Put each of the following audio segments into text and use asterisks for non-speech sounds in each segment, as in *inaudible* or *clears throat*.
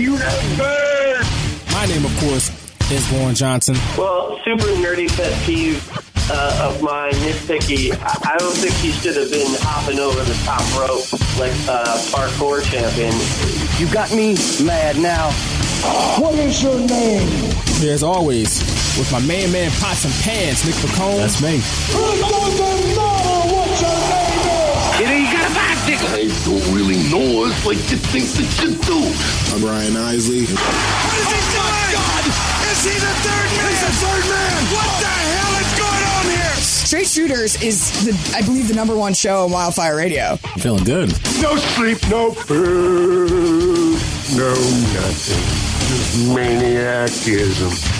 universe. My name, of course, is Vaughn Johnson. Well, super nerdy pet peeve uh, of mine, nitpicky. I, I don't think he should have been hopping over the top rope like a parkour champion. You got me mad now. What is your name? As always, with my main man, Pots and Pans, Nick Pacone. That's me. You got a bicycle. I don't really know us like you think that you do. I'm Ryan Isley. What is he oh doing? God! Is he the third man? He's the third man. What the hell is going on here? Straight Shooters is, the, I believe, the number one show on Wildfire Radio. Feeling good. No sleep, no food, no nothing. Just maniacism.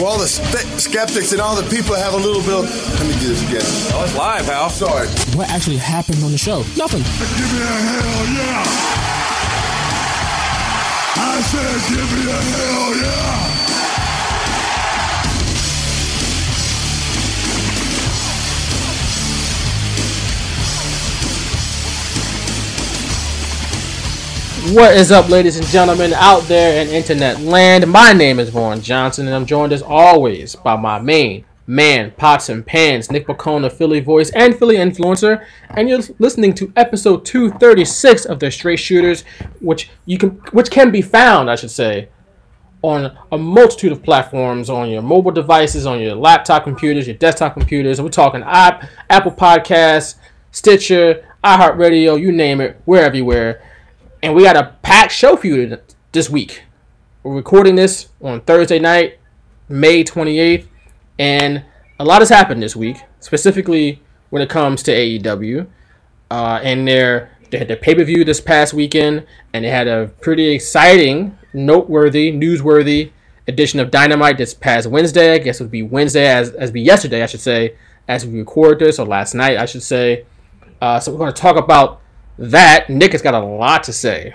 Well, the st- skeptics and all the people have a little bit of. Let me do this again. Oh, it's live, Hal. Sorry. What actually happened on the show? Nothing. Give me a hell yeah! I said, give me a hell yeah! What is up, ladies and gentlemen, out there in internet land? My name is Vaughn Johnson, and I'm joined as always by my main man, Pots and Pans, Nick Pacone, Philly voice and Philly influencer, and you're listening to episode 236 of the Straight Shooters, which you can, which can be found, I should say, on a multitude of platforms, on your mobile devices, on your laptop computers, your desktop computers. We're talking app, Apple Podcasts, Stitcher, iHeartRadio, you name it, we're everywhere. And we got a packed show for you this week. We're recording this on Thursday night, May 28th, and a lot has happened this week, specifically when it comes to AEW. Uh, and their they had their pay per view this past weekend, and they had a pretty exciting, noteworthy, newsworthy edition of Dynamite this past Wednesday. I guess it would be Wednesday as as be yesterday, I should say, as we record this, or last night, I should say. Uh, so we're going to talk about that. Nick has got a lot to say.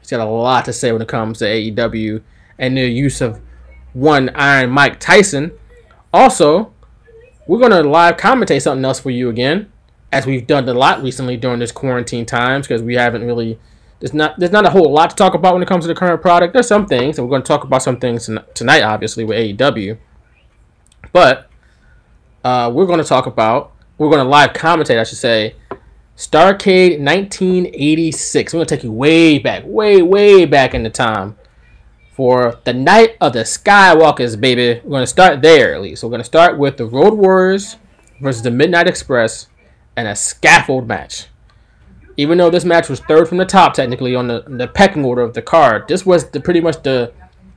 He's got a lot to say when it comes to AEW and their use of one Iron Mike Tyson. Also, we're going to live commentate something else for you again, as we've done a lot recently during this quarantine times because we haven't really. There's not there's not a whole lot to talk about when it comes to the current product. There's some things, and we're going to talk about some things tonight, obviously with AEW. But uh, we're going to talk about we're going to live commentate, I should say, Starcade 1986. We're going to take you way back, way, way back in the time for the night of the Skywalkers, baby. We're going to start there at least. We're going to start with the Road Warriors versus the Midnight Express and a scaffold match. Even though this match was third from the top, technically on the, the pecking order of the card, this was the pretty much the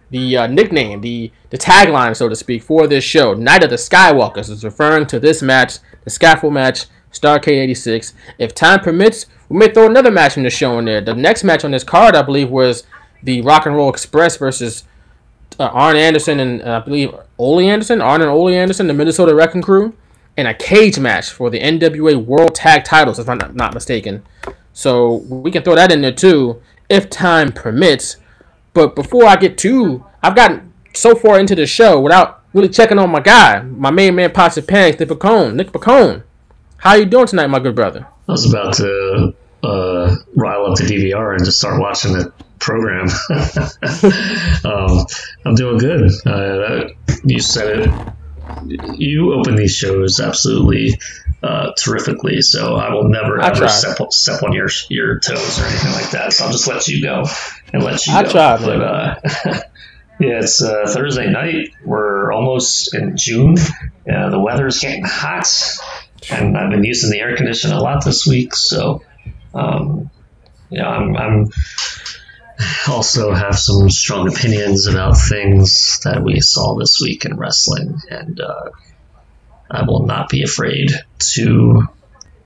the uh, nickname, the the tagline, so to speak, for this show. Night of the Skywalkers is referring to this match, the scaffold match Starcade 86. If time permits, we may throw another match in the show in there. The next match on this card, I believe, was the Rock and Roll Express versus uh, Arn Anderson and uh, I believe Ole Anderson, Arn and Ole Anderson, the Minnesota Wrecking Crew, in a cage match for the NWA World Tag Titles, if I'm not, mistaken. So we can throw that in there too, if time permits. But before I get too, I've gotten so far into the show without really checking on my guy, my main man, and Pans, Nick Pacone. Nick Pacone. How you doing tonight, my good brother? I was about to uh, rile up the DVR and just start watching the program. *laughs* um, I'm doing good. Uh, you said it. You open these shows absolutely uh, terrifically, so I will never I ever tried. step, step on your your toes or anything like that. So I'll just let you go and let you I go. tried, but uh, *laughs* yeah, it's uh, Thursday night. We're almost in June. The weather's getting hot, and I've been using the air conditioner a lot this week. So, um, yeah, I'm, I'm also have some strong opinions about things that we saw this week in wrestling, and uh, I will not be afraid to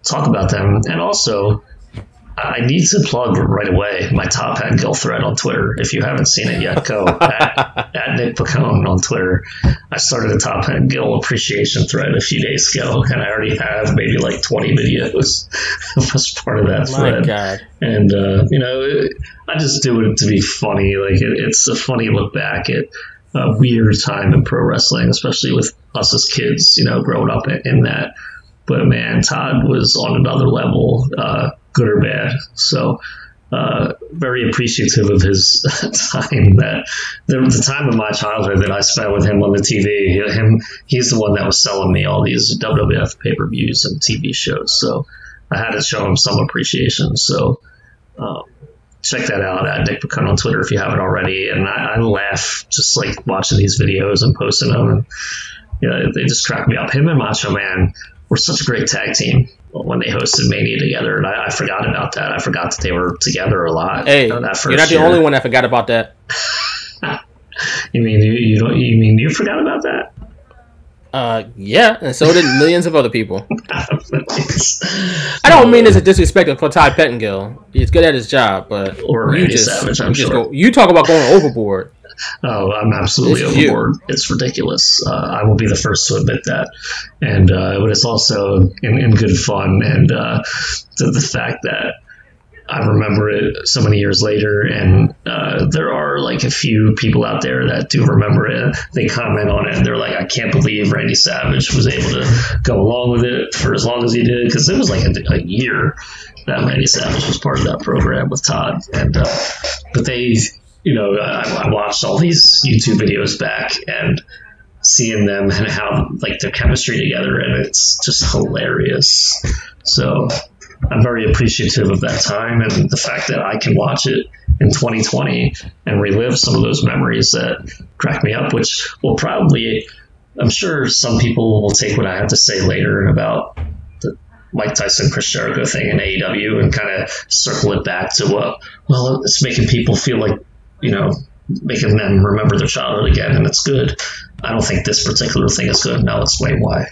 talk about them. And also, I need to plug right away my Todd Pettengill thread on Twitter. If you haven't seen it yet, go *laughs* at, at Nick Pacone on Twitter. I started a Todd Pettengill appreciation thread a few days ago, and I already have maybe like 20 videos *laughs* as part of that My thread. God. And, uh, you know, it, I just do it to be funny. Like, it, it's a funny look back at a weird time in pro wrestling, especially with us as kids, you know, growing up in, in that. But man, Todd was on another level, uh, good or bad. So uh, very appreciative of his *laughs* time that the, the time of my childhood that I spent with him on the TV. Him, he's the one that was selling me all these WWF pay per views and TV shows. So I had to show him some appreciation. So um, check that out at Nick Pacone on Twitter if you haven't already. And I, I laugh just like watching these videos and posting them, and you know, they just crack me up. Him and Macho Man were such a great tag team when they hosted Mania together, and I, I, forgot about that. I forgot that they were together a lot. Hey, you're not the year. only one that forgot about that. *laughs* you mean you, you don't? You mean you forgot about that? Uh, yeah, and so did millions of other people. *laughs* I don't mean this a disrespect for Todd Pettengill. He's good at his job, but or you just, Savage, I'm you sure. Go, you talk about going overboard. Oh, I'm absolutely it's overboard. You. It's ridiculous. Uh, I will be the first to admit that. And uh, but it's also in, in good fun, and uh, the, the fact that I remember it so many years later, and uh, there are like a few people out there that do remember it. They comment on it, and they're like, "I can't believe Randy Savage was able to go along with it for as long as he did," because it was like a, a, year that Randy Savage was part of that program with Todd, and uh, but they you know, I, I watched all these YouTube videos back and seeing them and how like their chemistry together, and it's just hilarious. So I'm very appreciative of that time and the fact that I can watch it in 2020 and relive some of those memories that crack me up, which will probably, I'm sure some people will take what I have to say later about the Mike Tyson Chris Jericho thing in AEW and kind of circle it back to what, well, it's making people feel like you know, making them remember their childhood again, and it's good. I don't think this particular thing is good, and I'll explain why.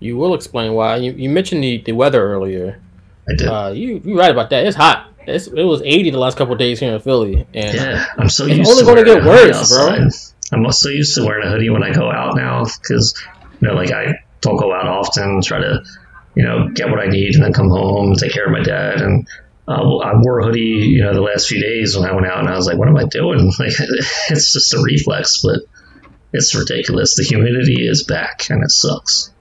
You will explain why. You, you mentioned the, the weather earlier. I did. Uh, you you're right about that. It's hot. It's, it was 80 the last couple days here in Philly, and yeah, I'm so used it's only going to get worse, bro. I'm so used to wearing a hoodie when I go out now because you know, like I don't go out often. Try to you know get what I need and then come home, take care of my dad, and uh, I wore a hoodie, you know, the last few days when I went out, and I was like, "What am I doing?" *laughs* Like, it's just a reflex, but it's ridiculous. The humidity is back, and it sucks.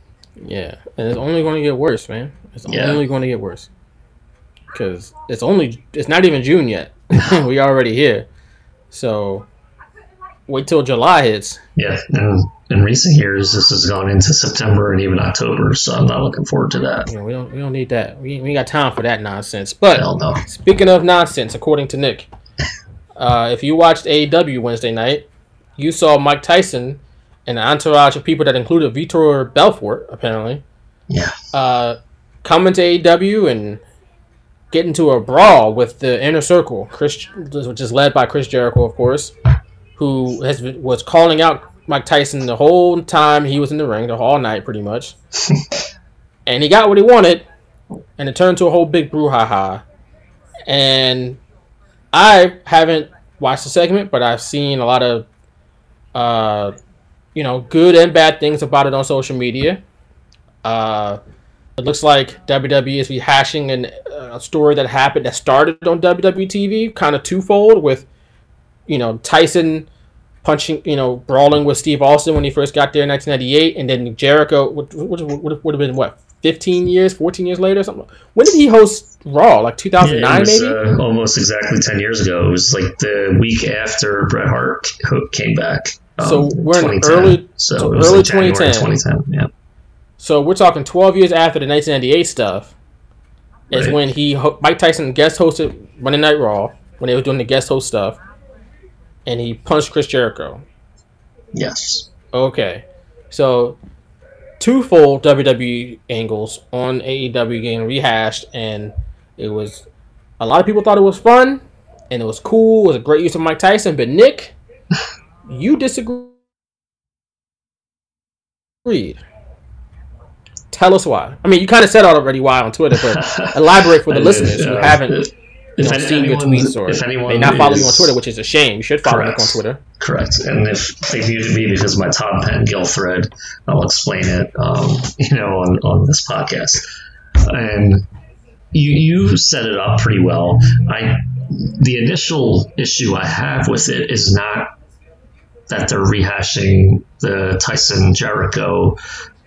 Yeah, and it's only going to get worse, man. It's yeah. only going to get worse because it's only it's not even June yet. *laughs* we are already here, so wait till July hits. Yeah, and in recent years, this has gone into September and even October, so I'm not looking forward to that. Yeah, we don't we don't need that. We we got time for that nonsense. But no. speaking of nonsense, according to Nick, uh, if you watched AEW Wednesday night, you saw Mike Tyson and an entourage of people that included Vitor Belfort, apparently. Yeah. Uh, come into AEW and get into a brawl with the inner circle, Chris, which is led by Chris Jericho, of course, who has been, was calling out Mike Tyson the whole time he was in the ring, the whole night pretty much. *laughs* and he got what he wanted, and it turned to a whole big brouhaha. And I haven't watched the segment, but I've seen a lot of, uh, you know, good and bad things about it on social media. Uh, it looks like WWE is rehashing an, a story that happened that started on WWE TV, kind of twofold with, you know, Tyson punching, you know, brawling with Steve Austin when he first got there in 1998, and then Jericho would, would, would, would have been what 15 years, 14 years later, something. When did he host Raw? Like 2009, yeah, was, maybe. Uh, almost exactly 10 years ago. It was like the week after Bret Hart came back. Um, so we're in early, so, so early like 2010. 2010. Yeah. So we're talking 12 years after the 1998 stuff. Is right. when he Mike Tyson guest hosted Monday Night Raw when they were doing the guest host stuff and he punched Chris Jericho. Yes. Okay. So twofold WWE angles on AEW getting rehashed, and it was a lot of people thought it was fun and it was cool. It was a great use of Mike Tyson, but Nick, *laughs* you disagreed. Tell us why. I mean, you kind of said already why on Twitter, but *laughs* elaborate for the listeners who haven't if know, seen your tweets or if anyone may not follow you on Twitter, which is a shame. You should follow correct, Nick on Twitter. Correct. And if they muted me because of my Todd Pettengill thread, I'll explain it. Um, *laughs* you know, on on this podcast. And you you set it up pretty well. I the initial issue I have with it is not that they're rehashing the Tyson Jericho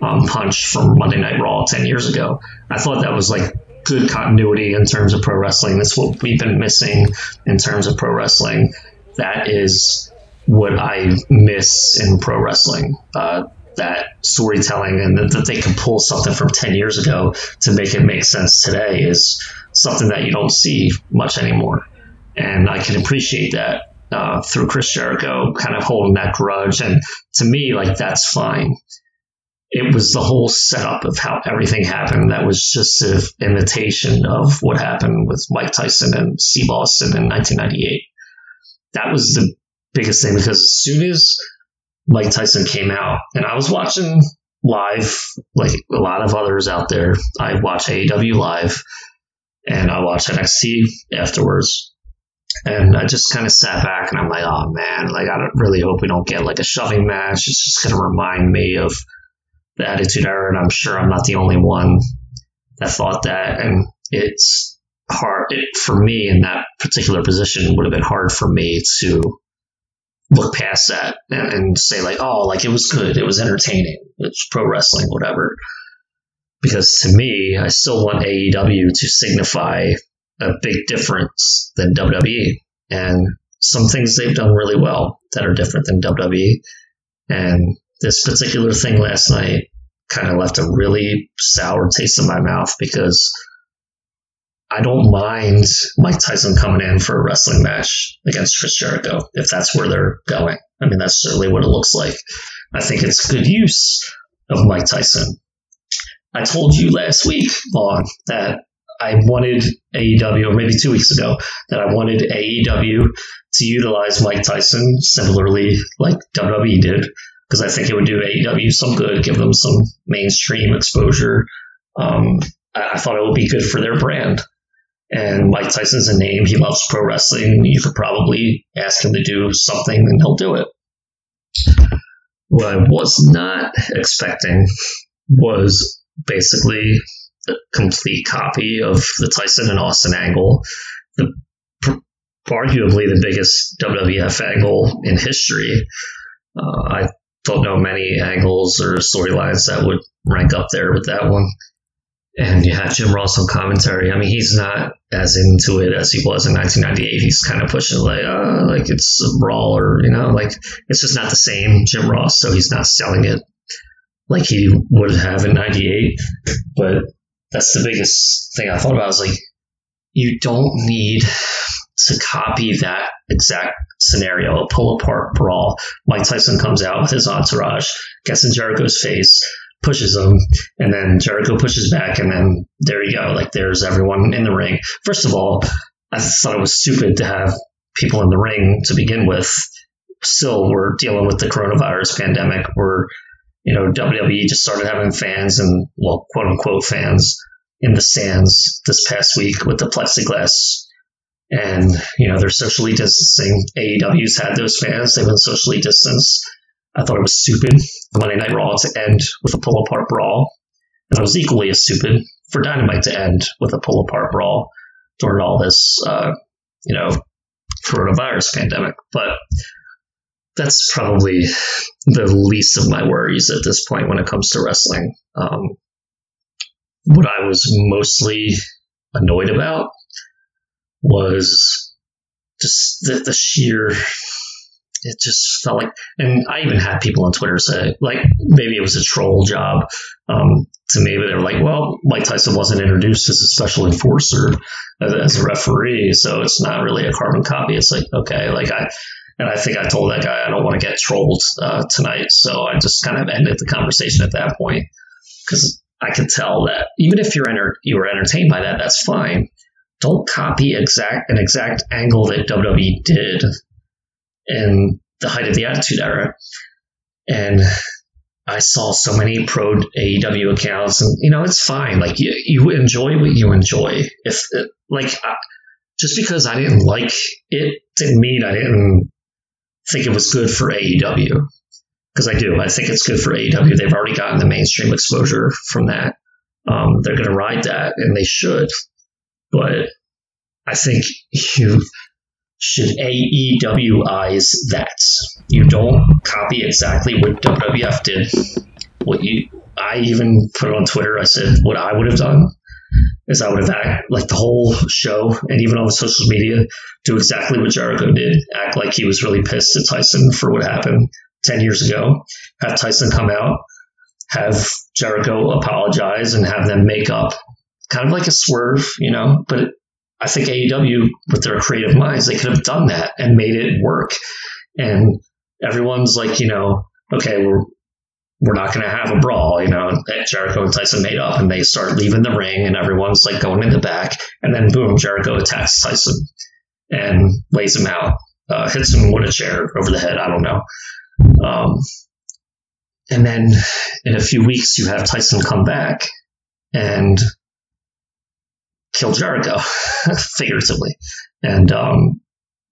um, punch from Monday Night Raw ten years ago. I thought that was like good continuity in terms of pro wrestling. That's what we've been missing in terms of pro wrestling. That is what I miss in pro wrestling. Uh, that storytelling and that, they can pull something from 10 years ago to make it make sense today is something that you don't see much anymore. And I can appreciate that uh, through Chris Jericho, kind of holding that grudge. And to me, like, that's fine. It was the whole setup of how everything happened that was just an imitation of what happened with Mike Tyson and Steve Austin in 1998. That was the biggest thing because as soon as Mike Tyson came out, and I was watching live, like a lot of others out there, I watch AEW live and I watch NXT afterwards. And I just kind of sat back and I'm like, oh man, like I really hope we don't get like a shoving match. It's just going to remind me of the Attitude Era, and I'm sure I'm not the only one that thought that. And it's hard it, for me in that particular position. Would have been hard for me to look past that and, and say like, oh, like it was good, it was entertaining, it's pro wrestling, whatever. Because to me, I still want AEW to signify a big difference than WWE. And some things they've done really well that are different than WWE. And this particular thing last night kind of left a really sour taste in my mouth because I don't mind Mike Tyson coming in for a wrestling match against Chris Jericho if that's where they're going. I mean, that's certainly what it looks like. I think it's good use of Mike Tyson. I told you last week, Vaughn, that I wanted AEW, or maybe two weeks ago, that I wanted AEW to utilize Mike Tyson similarly like WWE did, because I think it would do AEW some good, give them some mainstream exposure. Um, I, I thought it would be good for their brand. And Mike Tyson's a name. He loves pro wrestling. You could probably ask him to do something and he'll do it. What I was not expecting was basically a complete copy of the Tyson and Austin angle, the arguably the biggest WWF angle in history. Uh, I don't know many angles or storylines that would rank up there with that one and you have Jim Ross on commentary. I mean, he's not as into it as he was in 1998. He's kind of pushing like, uh, like it's a brawl or you know, like it's just not the same Jim Ross. So he's not selling it like he would have in '98. But that's the biggest thing I thought about. was like, you don't need to copy that exact scenario, a pull apart brawl. Mike Tyson comes out with his entourage, gets in Jericho's face, pushes him, and then Jericho pushes back, and then there you go. Like there's everyone in the ring. First of all, I thought it was stupid to have people in the ring to begin with. Still, we're dealing with the coronavirus pandemic. We're, you know, WWE just started having fans and, well, quote unquote fans in the stands this past week with the plexiglass. And, you know, they're socially distancing. AEW's had those fans. They've been socially distanced. I thought it was stupid for Monday Night Raw to end with a pull apart brawl. And it was equally as stupid for Dynamite to end with a pull apart brawl during all this, uh, you know, coronavirus pandemic. But that's probably the least of my worries at this point when it comes to wrestling. Um, what I was mostly annoyed about was just the, the sheer it just felt like, and I even had people on Twitter say, like, maybe it was a troll job um, to me, but they were like, well, Mike Tyson wasn't introduced as a special enforcer as, a referee, so it's not really a carbon copy. It's like, okay, like I, and I think I told that guy I don't want to get trolled uh, tonight, so I just kind of ended the conversation at that point because I could tell that even if you're enter- you were entertained by that, that's fine. Don't copy exact an exact angle that WWE did in the height of the Attitude Era. And I saw so many pro AEW accounts, and you know, it's fine. Like you, you enjoy what you enjoy. If like just because I didn't like it didn't mean I didn't think it was good for AEW. Because I do, I think it's good for AEW. They've already gotten the mainstream exposure from that. Um, they're going to ride that, and they should. But I think you should AEWize that. You don't copy exactly what WWF did. What you, I even put on Twitter. I said what I would have done is I would have act like the whole show and even on the social media do exactly what Jericho did, act like he was really pissed at Tyson for what happened ten years ago. Have Tyson come out, have Jericho apologize, and have them make up, kind of like a swerve, you know. But I think AEW, with their creative minds, they could have done that and made it work. And everyone's like, you know, okay, we're we're not going to have a brawl, you know, And Jericho and Tyson made up and they start leaving the ring and everyone's like going in the back and then boom, Jericho attacks Tyson and lays him out, uh, hits him with a chair over the head. I don't know. Um, and then in a few weeks, you have Tyson come back and kill Jericho, *laughs* figuratively. And, um,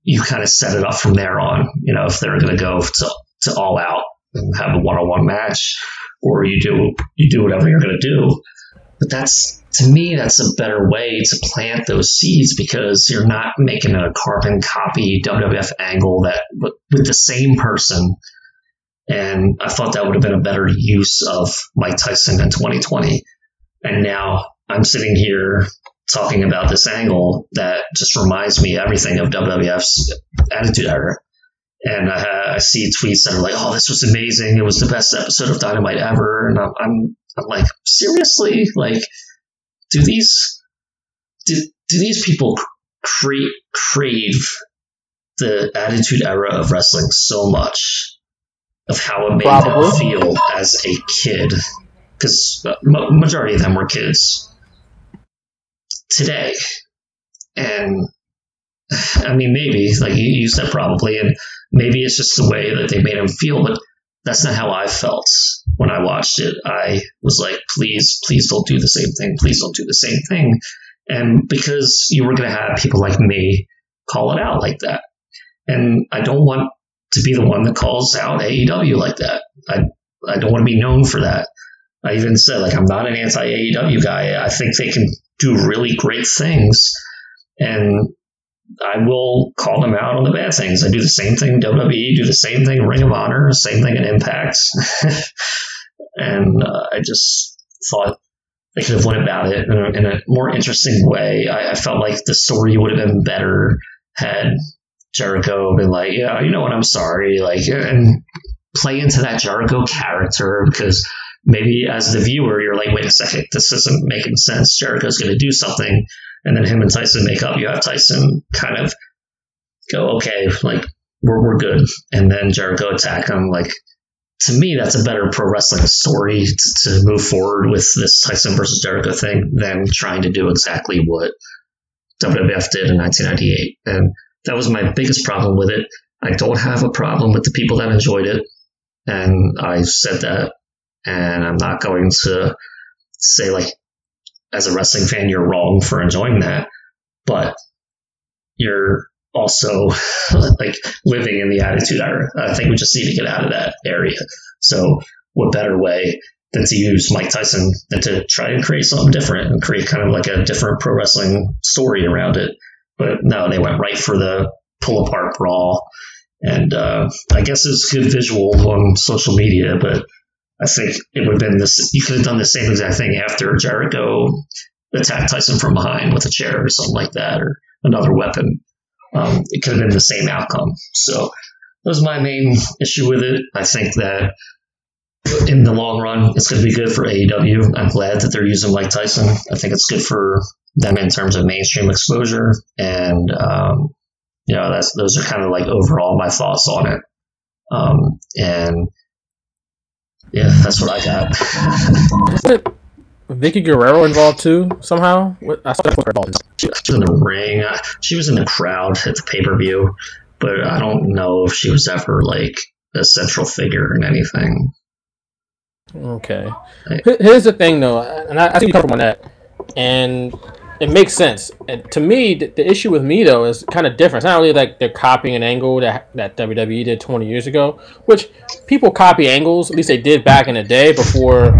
you kind of set it up from there on, you know, if they're going to go to, to all out and have a one-on-one match, or you do you do whatever you're going to do. But that's to me that's a better way to plant those seeds because you're not making a carbon copy WWF angle that with the same person. And I thought that would have been a better use of Mike Tyson in 2020. And now I'm sitting here talking about this angle that just reminds me everything of WWF's Attitude Era. And I, I, see tweets that are like, "Oh, this was amazing! It was the best episode of Dynamite ever." And I'm, I'm, I'm like, seriously, like, do these, do, do these people crave crave the Attitude Era of wrestling so much of how it made Probably. them feel as a kid? Because uh, majority of them were kids today, and I mean, maybe like you, said, probably, and maybe it's just the way that they made him feel, but that's not how I felt when I watched it. I was like, please, please don't do the same thing. Please don't do the same thing. And because you were going to have people like me call it out like that. And I don't want to be the one that calls out AEW like that. I, I don't want to be known for that. I even said, like, I'm not an anti AEW guy. I think they can do really great things. And I will call them out on the bad things. I do the same thing in WWE, do the same thing Ring of Honor, same thing in Impact. *laughs* and uh, I just thought they could have went about it in a, in a more interesting way. I, I, felt like the story would have been better had Jericho been like, yeah, you know what, I'm sorry, like, and play into that Jericho character because maybe as the viewer, you're like, wait a second, this isn't making sense. Jericho's going to do something and then him and Tyson make up. You have Tyson kind of go, okay, like we're we're good, and then Jericho attack him. Like to me, that's a better pro wrestling story to, to move forward with this Tyson versus Jericho thing than trying to do exactly what WWF did in 1998. And that was my biggest problem with it. I don't have a problem with the people that enjoyed it, and I said that, and I'm not going to say like as a wrestling fan, you're wrong for enjoying that, but you're also *laughs* like living in the attitude era. I think we just need to get out of that area. So, what better way than to use Mike Tyson than to try and create something different and create kind of like a different pro wrestling story around it? But no, they went right for the pull apart brawl. And uh, I guess it's good visual on social media, but I think it would have been this. You could have done the same exact thing after Jericho attacked Tyson from behind with a chair or something like that, or another weapon. Um, it could have been the same outcome. So that was my main issue with it. I think that in the long run, it's going to be good for AEW. I'm glad that they're using Mike Tyson. I think it's good for them in terms of mainstream exposure, and um, you know that's those are kind of like overall my thoughts on it. Um, and yeah, that's what I got. Isn't Vickie Guerrero involved too somehow? I saw her involved. She was in the ring. She was in the crowd at the pay per view, but I don't know if she was ever like a central figure in anything. Okay. Here's the thing, though, and I, I think you covered on that, and it makes sense. And to me, the, the, issue with me though is kind of different. It's not really like they're copying an angle that that WWE did 20 years ago, which people copy angles. At least they did back in the day before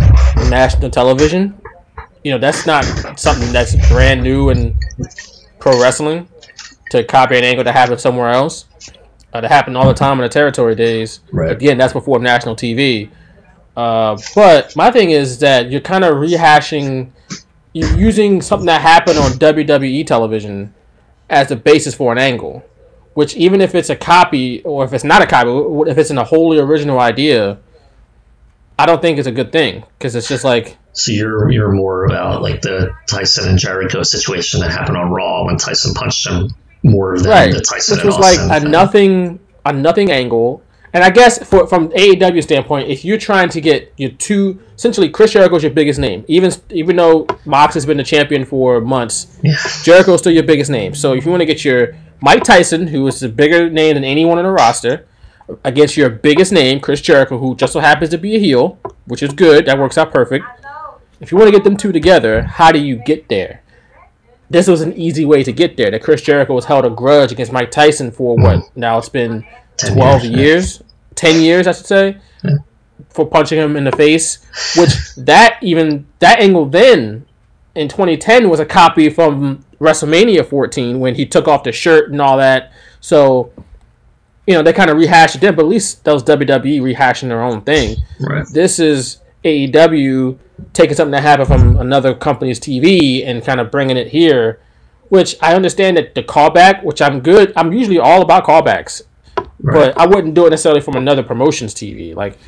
national television. You know, that's not something that's brand new in pro wrestling to copy an angle that happened somewhere else. Uh, that happened all the time in the territory days. Right. Again, that's before national TV. Uh, but my thing is that you're kind of rehashing you're using something that happened on WWE television as the basis for an angle, which even if it's a copy or if it's not a copy, if it's in a wholly original idea, I don't think it's a good thing because it's just like So you're you're more about like the Tyson and Jericho situation that happened on Raw when Tyson punched him more than right, the Tyson which was like a thing. nothing a nothing angle. And I guess for, from AEW standpoint, if you're trying to get your two, essentially Chris Jericho's your biggest name, even even though Mox has been the champion for months, Jericho's still your biggest name. So if you want to get your Mike Tyson, who is a bigger name than anyone on the roster, against your biggest name, Chris Jericho, who just so happens to be a heel, which is good, that works out perfect. If you want to get them two together, how do you get there? This was an easy way to get there. That Chris Jericho was held a grudge against Mike Tyson for what? Hmm. Now it's been 10 12 years, 10 years, I should say, for punching him in the face. Which *laughs* that even that angle then in 2010 was a copy from WrestleMania 14 when he took off the shirt and all that. So, you know, they kind of rehashed it then, but at least that was WWE rehashing their own thing. Right. This is AEW taking something that happened from another company's TV and kind of bringing it here. Which I understand that the callback, which I'm good, I'm usually all about callbacks but I wouldn't do it necessarily from another promotion's TV. Like,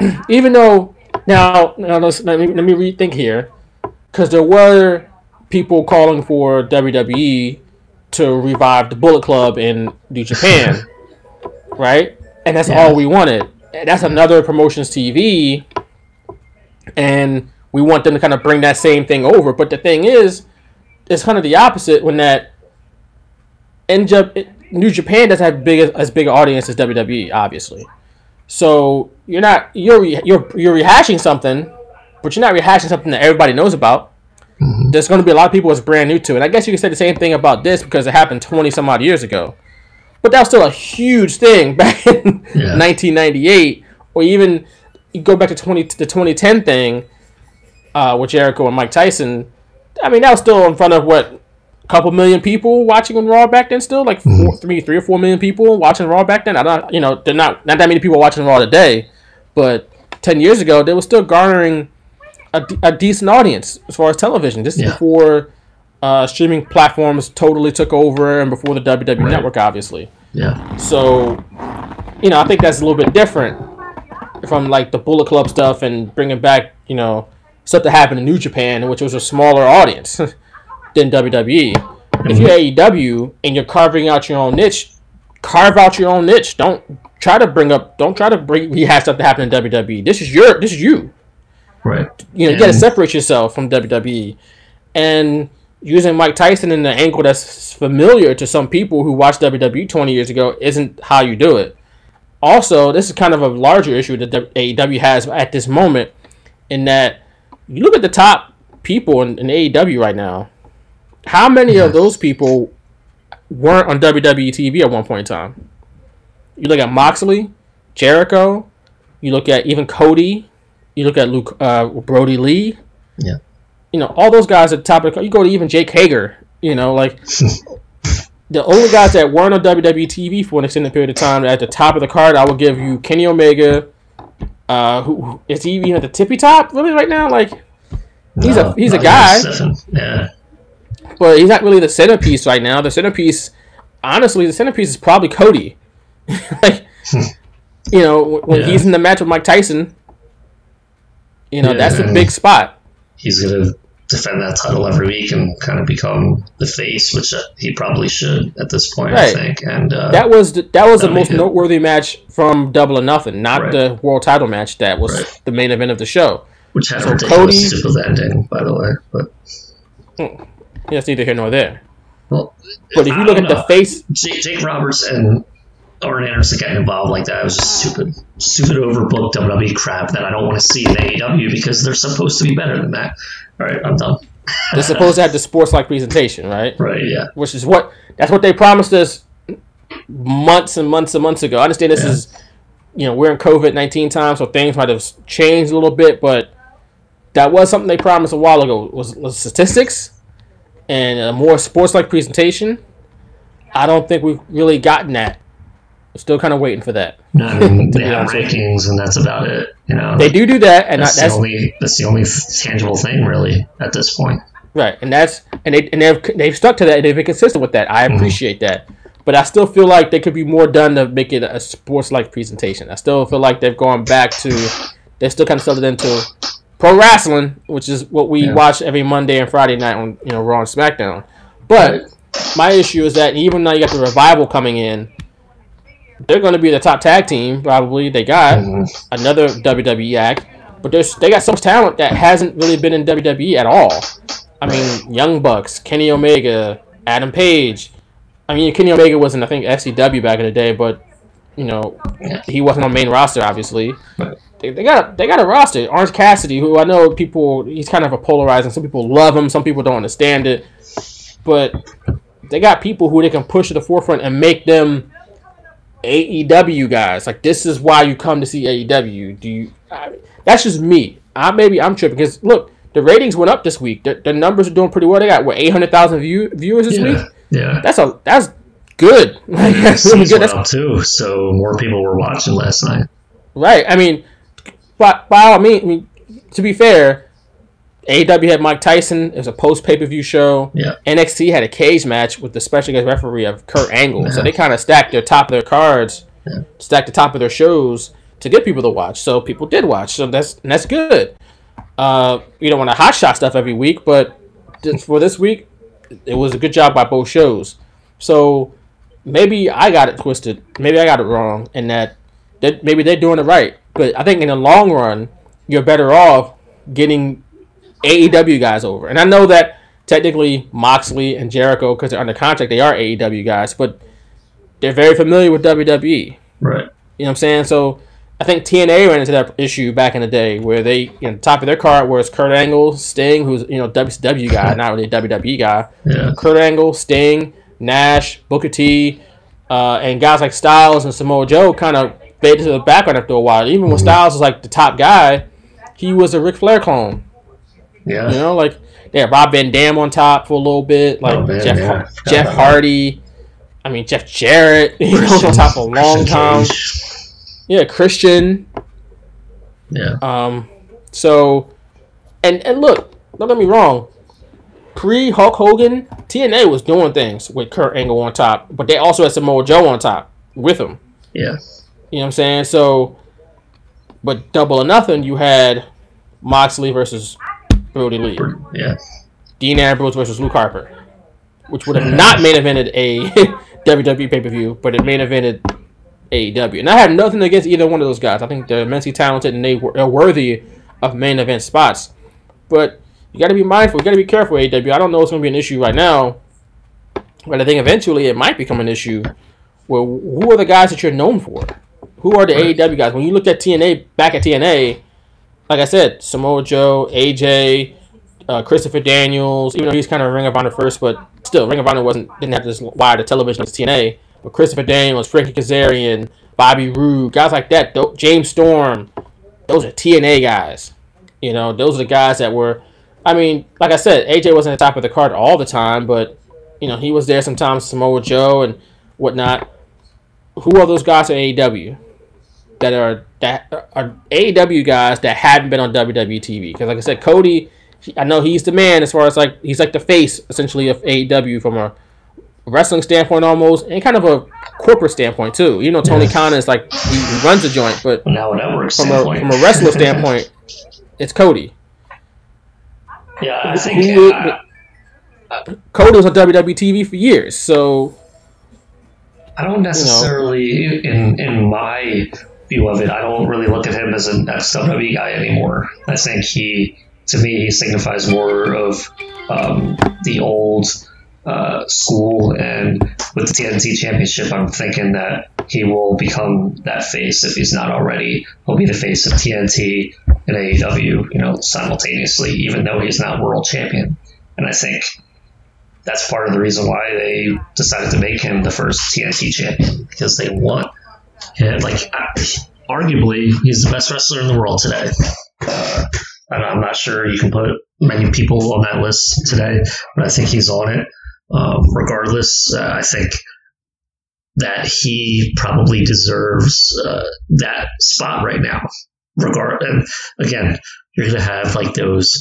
*clears throat* even though now, now let's, let me let me rethink here, because there were people calling for WWE to revive the Bullet Club in New Japan, *laughs* right? And that's all we wanted. And that's another promotion's TV, and we want them to kind of bring that same thing over. But the thing is, it's kind of the opposite when that in Jap- New Japan doesn't have big as big an audience as WWE, obviously. So you're not you're you're you're rehashing something, but you're not rehashing something that everybody knows about. There's going to be a lot of people that's brand new to it. I guess you can say the same thing about this because it happened 20 some odd years ago. But that was still a huge thing *laughs* back in 1998, or even you go back to 20 the 2010 thing uh, with Jericho and Mike Tyson. I mean, that was still in front of what couple million people watching on Raw back then. Still, like three, three or four million people watching Raw back then. I don't, you know, they're not not that many people watching Raw today, but ten years ago they were still garnering a, a decent audience as far as television. This is before uh, streaming platforms totally took over and before the WWE Network, obviously. Yeah. So, you know, I think that's a little bit different from like the Bullet Club stuff and bringing back, you know, stuff that happened in New Japan, which was a smaller audience *laughs* than WWE. If you're mm-hmm. AEW and you're carving out your own niche, carve out your own niche. Don't try to bring up, don't try to bring rehash stuff that happened in WWE. This is your, this is you. Right. You know, you got to separate yourself from WWE. And using Mike Tyson in the angle that's familiar to some people who watched WWE 20 years ago isn't how you do it. Also, this is kind of a larger issue that AEW has at this moment, in that you look at the top people in, in AEW right now. How many of those people weren't on WWE TV at one point in time? You look at Moxley, Jericho. You look at even Cody. You look at Luke uh, Brodie Lee. Yeah. You know all those guys at the top of the. You go to even Jake Hager. You know, like *laughs* the only guys that weren't on WWE TV for an extended period of time at the top of the card, I will give you Kenny Omega. Uh, who who- is he even at the tippy top really right now? Like he's No, a he's a guy. Yeah. But he's not really the centerpiece right now. The centerpiece, honestly, the centerpiece is probably Cody. *laughs* like you know when when Yeah. he's in the match with Mike Tyson, you know Yeah, that's a big spot. He's gonna defend that title every week and kind of become the face, which uh, he probably should at this point, I Right. think. And uh, That was the, that was the most good. noteworthy match from Double or Nothing, not Right. the world title match that was Right. the main event of the show. which had so a ridiculous Cody- ending, by the way. But That's neither here nor there. well, But if you look at the face, Jake, Jake Roberts and Arn Anderson getting involved like that was just stupid, stupid overbooked WWE crap that I don't want to see in AEW because they're supposed to be better than that. All right, I'm done. they're supposed to have the sports like presentation, right? Right? Yeah. Which is what that's what they promised us months and months and months ago. I understand this Yeah. is you know we're in COVID nineteen times, so things might have changed a little bit, but that was something they promised a while ago was, was statistics and a more sports like presentation. I don't think we've really gotten that. We're still kind of waiting for that. No, I mean, they *laughs* have honest with you. rankings, and that's about it. You know, They do do that, and That's, that's the only that's the only tangible thing really at this point. Right, and that's and they and they've they've stuck to that. and They've been consistent with that. I mm-hmm. appreciate that, but I still feel like there could be more done to make it a sports-like presentation. I still feel like they've gone back to they still kind of settled into pro wrestling, which is what we Yeah. watch every Monday and Friday night on you know Raw and SmackDown. But my issue is that even though you got the revival coming in, they're going to be the top tag team probably. They got mm-hmm. another WWE act, but there's they got so much talent that hasn't really been in WWE at all. I mean, Young Bucks, Kenny Omega, Adam Page. I mean, Kenny Omega was in I think FCW back in the day, but you know he wasn't on main roster obviously. They, they got a, they got a roster. Orange Cassidy, who I know people, he's kind of a polarizing. Some people love him, some people don't understand it, but they got people who they can push to the forefront and make them AEW guys. Like this is why you come to see AEW. Do you? I, that's just me. I maybe I'm tripping because look, the ratings went up this week. The, the numbers are doing pretty well. They got what 800,000 view, viewers this week. Yeah. That's a that's good. *laughs* Like, that's really good. went That's too, so more people were watching last night. Right. I mean, by, by all means, I mean, to be fair, AEW had Mike Tyson. It was a post pay per view show. Yeah. NXT had a cage match with the special guest referee of Kurt Angle. So they kind of stacked their top of their cards, stacked the top of their shows to get people to watch. So people did watch. So that's and that's good. Uh, you don't want to hot shot stuff every week, but for this week, it was a good job by both shows. So maybe I got it twisted. Maybe I got it wrong, and that that maybe they're doing it right. But I think in the long run, you're better off getting AEW guys over. And I know that technically Moxley and Jericho, because they're under contract, they are AEW guys, but they're very familiar with WWE. Right. You know what I'm saying? So I think TNA ran into that issue back in the day where they, you know, top of their card was Kurt Angle, Sting, who's you know WCW guy, not really a WWE guy. Yeah. Kurt Angle, Sting, Nash, Booker T, uh, and guys like Styles and Samoa Joe kind of faded to the background after a while. Even when Styles was like the top guy, he was a Ric Flair clone. Yeah. You know, like they had Rob Van Dam on top for a little bit, like Oh, man, Jeff yeah. Jeff. *laughs* Hardy. I mean Jeff Jarrett, *laughs* he was on top for a long time. Yeah, Christian. Yeah. Um, so, and and look, don't get me wrong. Pre Hulk Hogan, TNA was doing things with Kurt Angle on top, but they also had Samoa Joe on top with him. Yeah. You know what I'm saying? So, but double or nothing, you had Moxley versus Brodie Lee, Yes. Dean Ambrose versus Luke Harper, which would have not main evented a *laughs* WWE pay per view, but it main evented AEW. And I have nothing against either one of those guys. I think they're immensely talented and they were- are worthy of main event spots. But you got to be mindful. You got to be careful, AEW. I don't know it's going to be an issue right now, but I think eventually it might become an issue. Where who are the guys that you're known for? Who are the AEW guys? When you look at TNA, back at TNA, like I said, Samoa Joe, AJ, uh, Christopher Daniels, even though he's kind of Ring of Honor first, but still, Ring of Honor wasn't didn't have this wide of television as TNA. But Christopher Daniels, Frankie Kazarian, Bobby Roode, guys like that, James Storm, those are TNA guys. You know, those are the guys that were. I mean, like I said, AJ wasn't at the top of the card all the time, but you know he was there sometimes. Samoa Joe and whatnot. Who are those guys at AEW that are that are AEW guys that haven't been on WWE TV? Because like I said, Cody, he- I know he's the man as far as like he's like the face essentially of AEW from a wrestling standpoint almost, and kind of a corporate standpoint too. You know, Tony Khan is like he, he runs the joint, but Now a network from a standpoint. from a wrestler standpoint, it's Cody. yeah, I think uh, Cody was on WWE TV for years, so I don't necessarily, in in my of it, I don't really look at him as an SWE guy anymore. I think he, to me, he signifies more of um, the old uh, school, and with the TNT Championship, I'm thinking that he will become that face if he's not already. He'll be the face of TNT and AEW, you know, simultaneously, even though he's not world champion. And I think that's part of the reason why they decided to make him the first TNT champion because they want him. Like, arguably, he's the best wrestler in the world today. Uh, I'm not sure you can put many people on that list today, but I think he's on it. Um, regardless, uh, I think that he probably deserves uh, that spot right now. Regard and again, you're gonna have like those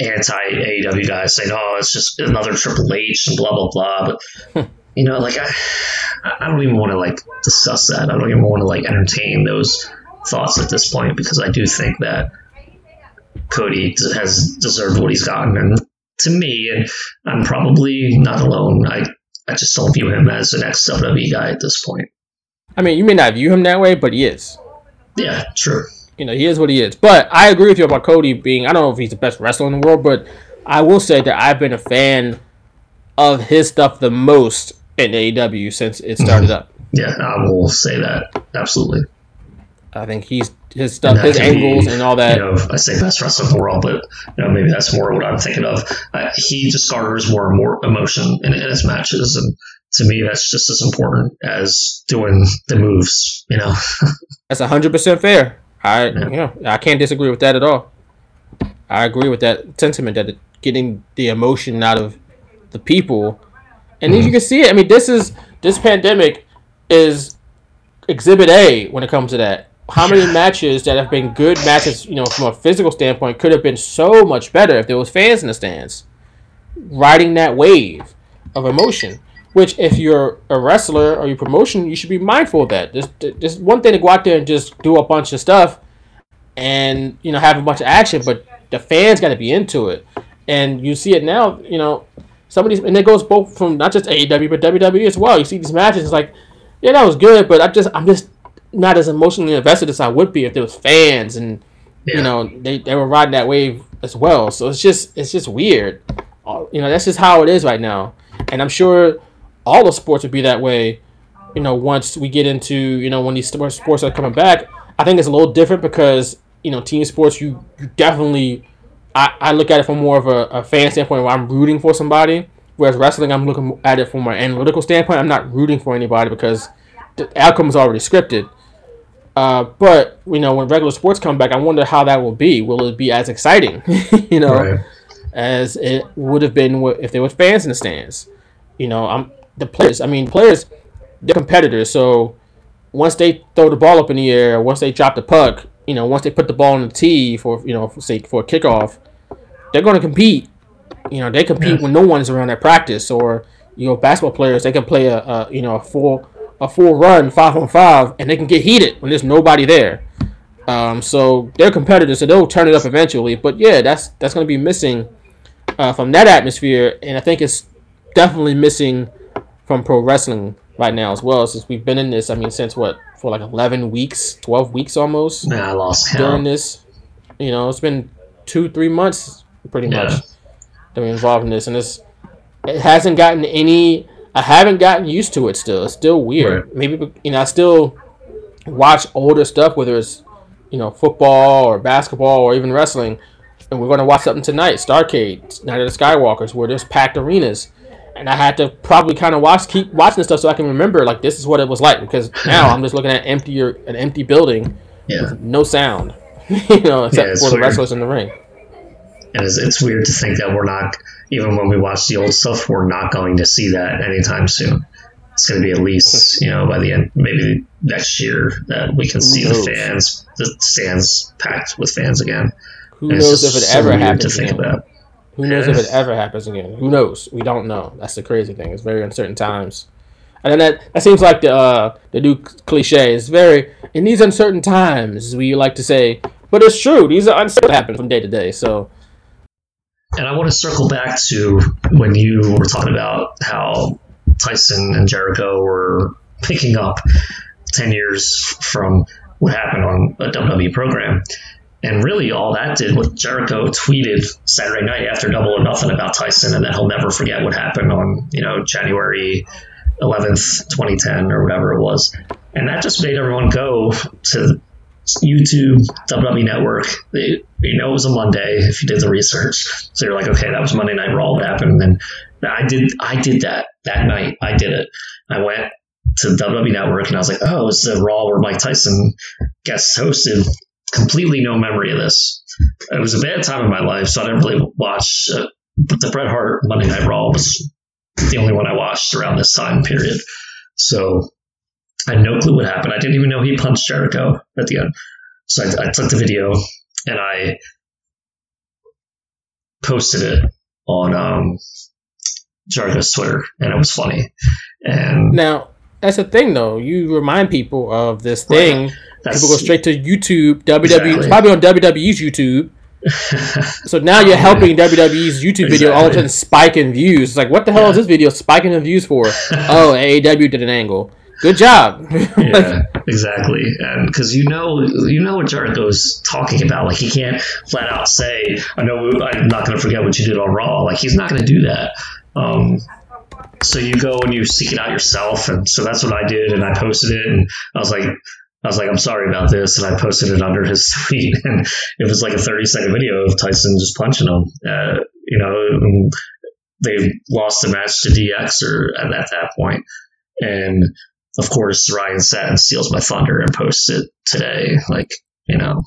anti AEW guys saying, "Oh, it's just another Triple H and blah blah blah." But *laughs* you know, like I, I don't even want to like discuss that. I don't even want to like entertain those thoughts at this point because I do think that Cody has deserved what he's gotten, and to me, and I'm probably not alone. I I just don't view him as the next WWE guy at this point. I mean, you may not view him that way, but he is. Yeah, true. You know, he is what he is. But I agree with you about Cody being. I don't know if he's the best wrestler in the world, but I will say that I've been a fan of his stuff the most in AEW since it started up. Yeah, I will say that absolutely. I think he's his stuff, his angles, be, and all that. You know, I say best wrestler in the world, but you know, maybe that's more what I'm thinking of. Uh, he just garners more and more emotion in, in his matches, and to me, that's just as important as doing the moves. You know, *laughs* that's hundred percent fair. I yeah. you know, I can't disagree with that at all. I agree with that sentiment that getting the emotion out of the people, and mm-hmm. you can see it. I mean, this is this pandemic is exhibit A when it comes to that how many matches that have been good matches, you know, from a physical standpoint, could have been so much better if there was fans in the stands, riding that wave of emotion. Which, if you're a wrestler or your promotion, you should be mindful of that. There's, there's one thing to go out there and just do a bunch of stuff, and you know have a bunch of action, but the fans got to be into it. And you see it now, you know, some of these, and it goes both from not just AEW but WWE as well. You see these matches, it's like, yeah, that was good, but I'm just, I'm just not as emotionally invested as I would be if there was fans and yeah. you know they, they were riding that wave as well. So it's just it's just weird. Uh, you know that's just how it is right now, and I'm sure all the sports would be that way. You know once we get into you know when these sports are coming back, I think it's a little different because you know team sports you you definitely I, I look at it from more of a, a fan standpoint where I'm rooting for somebody. Whereas wrestling, I'm looking at it from an analytical standpoint. I'm not rooting for anybody because the outcome is already scripted. Uh, but you know, when regular sports come back, I wonder how that will be. Will it be as exciting, *laughs* you know, right. as it would have been if there were fans in the stands? You know, I'm the players. I mean, players, they're competitors. So once they throw the ball up in the air, once they drop the puck, you know, once they put the ball on the tee for you know, for, say for a kickoff, they're going to compete. You know, they compete yeah. when no one's around at practice, or you know, basketball players they can play a, a you know a full a full run five on five, and they can get heated when there's nobody there. Um, so they're competitors, so they'll turn it up eventually. But yeah, that's that's going to be missing uh, from that atmosphere, and I think it's definitely missing from pro wrestling right now as well. Since we've been in this, I mean, since what for like eleven weeks, twelve weeks almost. Yeah, I lost count. during this. You know, it's been two, three months pretty yeah. much that we're involved in this, and it's it hasn't gotten any I haven't gotten used to it still. It's still weird. Right. Maybe you know I still watch older stuff, whether it's you know football or basketball or even wrestling. And we're going to watch something tonight, Starcade, Night of the Skywalkers, where there's packed arenas. And I had to probably kind of watch, keep watching stuff so I can remember like this is what it was like. Because *laughs* now I'm just looking at empty an empty building yeah. with no sound, *laughs* you know, except yeah, for the wrestlers in the ring. And it's, it's weird to think that we're not even when we watch the old stuff, we're not going to see that anytime soon. It's going to be at least, you know, by the end, maybe next year that we can see the fans, the stands packed with fans again. Who and knows if it so ever happens again? About. Who knows if it ever happens again? Who knows? We don't know. That's the crazy thing. It's very uncertain times. And then that, that seems like the uh, the new cliche. It's very in these uncertain times we like to say, but it's true. These are uncertain happen from day to day. So and I want to circle back to when you were talking about how Tyson and Jericho were picking up 10 years from what happened on a WWE program. And really, all that did was Jericho tweeted Saturday night after Double or Nothing about Tyson, and that he'll never forget what happened on you know January 11th, 2010, or whatever it was. And that just made everyone go to YouTube, WWE Network. They, you know, it was a Monday if you did the research. So you're like, okay, that was Monday Night Raw. What happened? And I did, I did that that night. I did it. I went to WWE Network and I was like, oh, it's the Raw where Mike Tyson guest hosted. Completely no memory of this. It was a bad time in my life, so I didn't really watch. Uh, the Bret Hart Monday Night Raw was the only one I watched around this time period. So I had no clue what happened. I didn't even know he punched Jericho at the end. So I, I took the video and I posted it on um, Jericho's Twitter, and it was funny. And Now, that's the thing, though. You remind people of this thing. That's- people go straight to YouTube, WWE, Exactly. it's probably on WWE's YouTube. *laughs* so now you're helping WWE's YouTube video all of a sudden spike in views. It's like, what the hell is this video spiking in views for? *laughs* oh, AEW did an angle. Good job. *laughs* yeah, exactly. And because you know, you know what Jericho's talking about. Like he can't flat out say, "I know I'm not going to forget what you did on Raw." Like he's not going to do that. Um, so you go and you seek it out yourself, and so that's what I did, and I posted it, and I was like. I was like, I'm sorry about this, and I posted it under his *laughs* tweet, and it was like a 30 second video of Tyson just punching him. Uh, you know, they lost the match to DX or at, at that point, and of course, Ryan sat and steals my thunder and posts it today. Like, you know,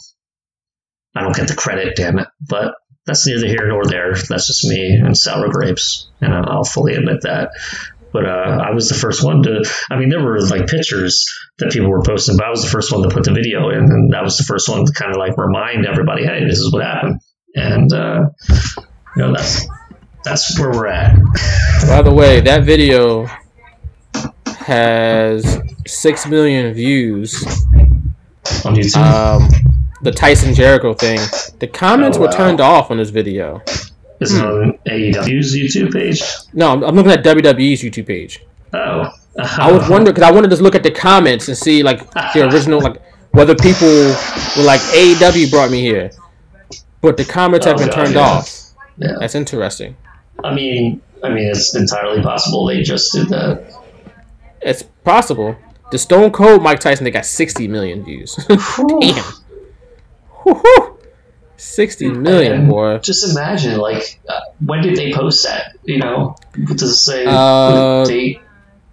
I don't get the credit, damn it. But that's neither here nor there. That's just me and sour grapes, and I'll fully admit that. But uh, I was the first one to. I mean, there were like pictures that people were posting, but I was the first one to put the video in, and that was the first one to kind of like remind everybody, hey, this is what happened, and uh, you know that's that's where we're at. By the way, that video has six million views. On YouTube, Um, the Tyson Jericho thing. The comments Oh, were turned off on this video. is it on AEW's YouTube page? No, I'm, I'm looking at WWE's YouTube page. Oh, I was wondering because I wanted to look at the comments and see like the *laughs* original, like whether people were like AEW brought me here, but the comments have Oh, been God, turned yeah. off. Yeah. That's interesting. I mean, I mean, it's entirely possible they just did that. It's possible. The Stone Cold Mike Tyson they got 60 million views. *laughs* Damn. Whew. 60 million, And boy. Just imagine, like, uh, when did they post that? You know, what does it say Uh, date?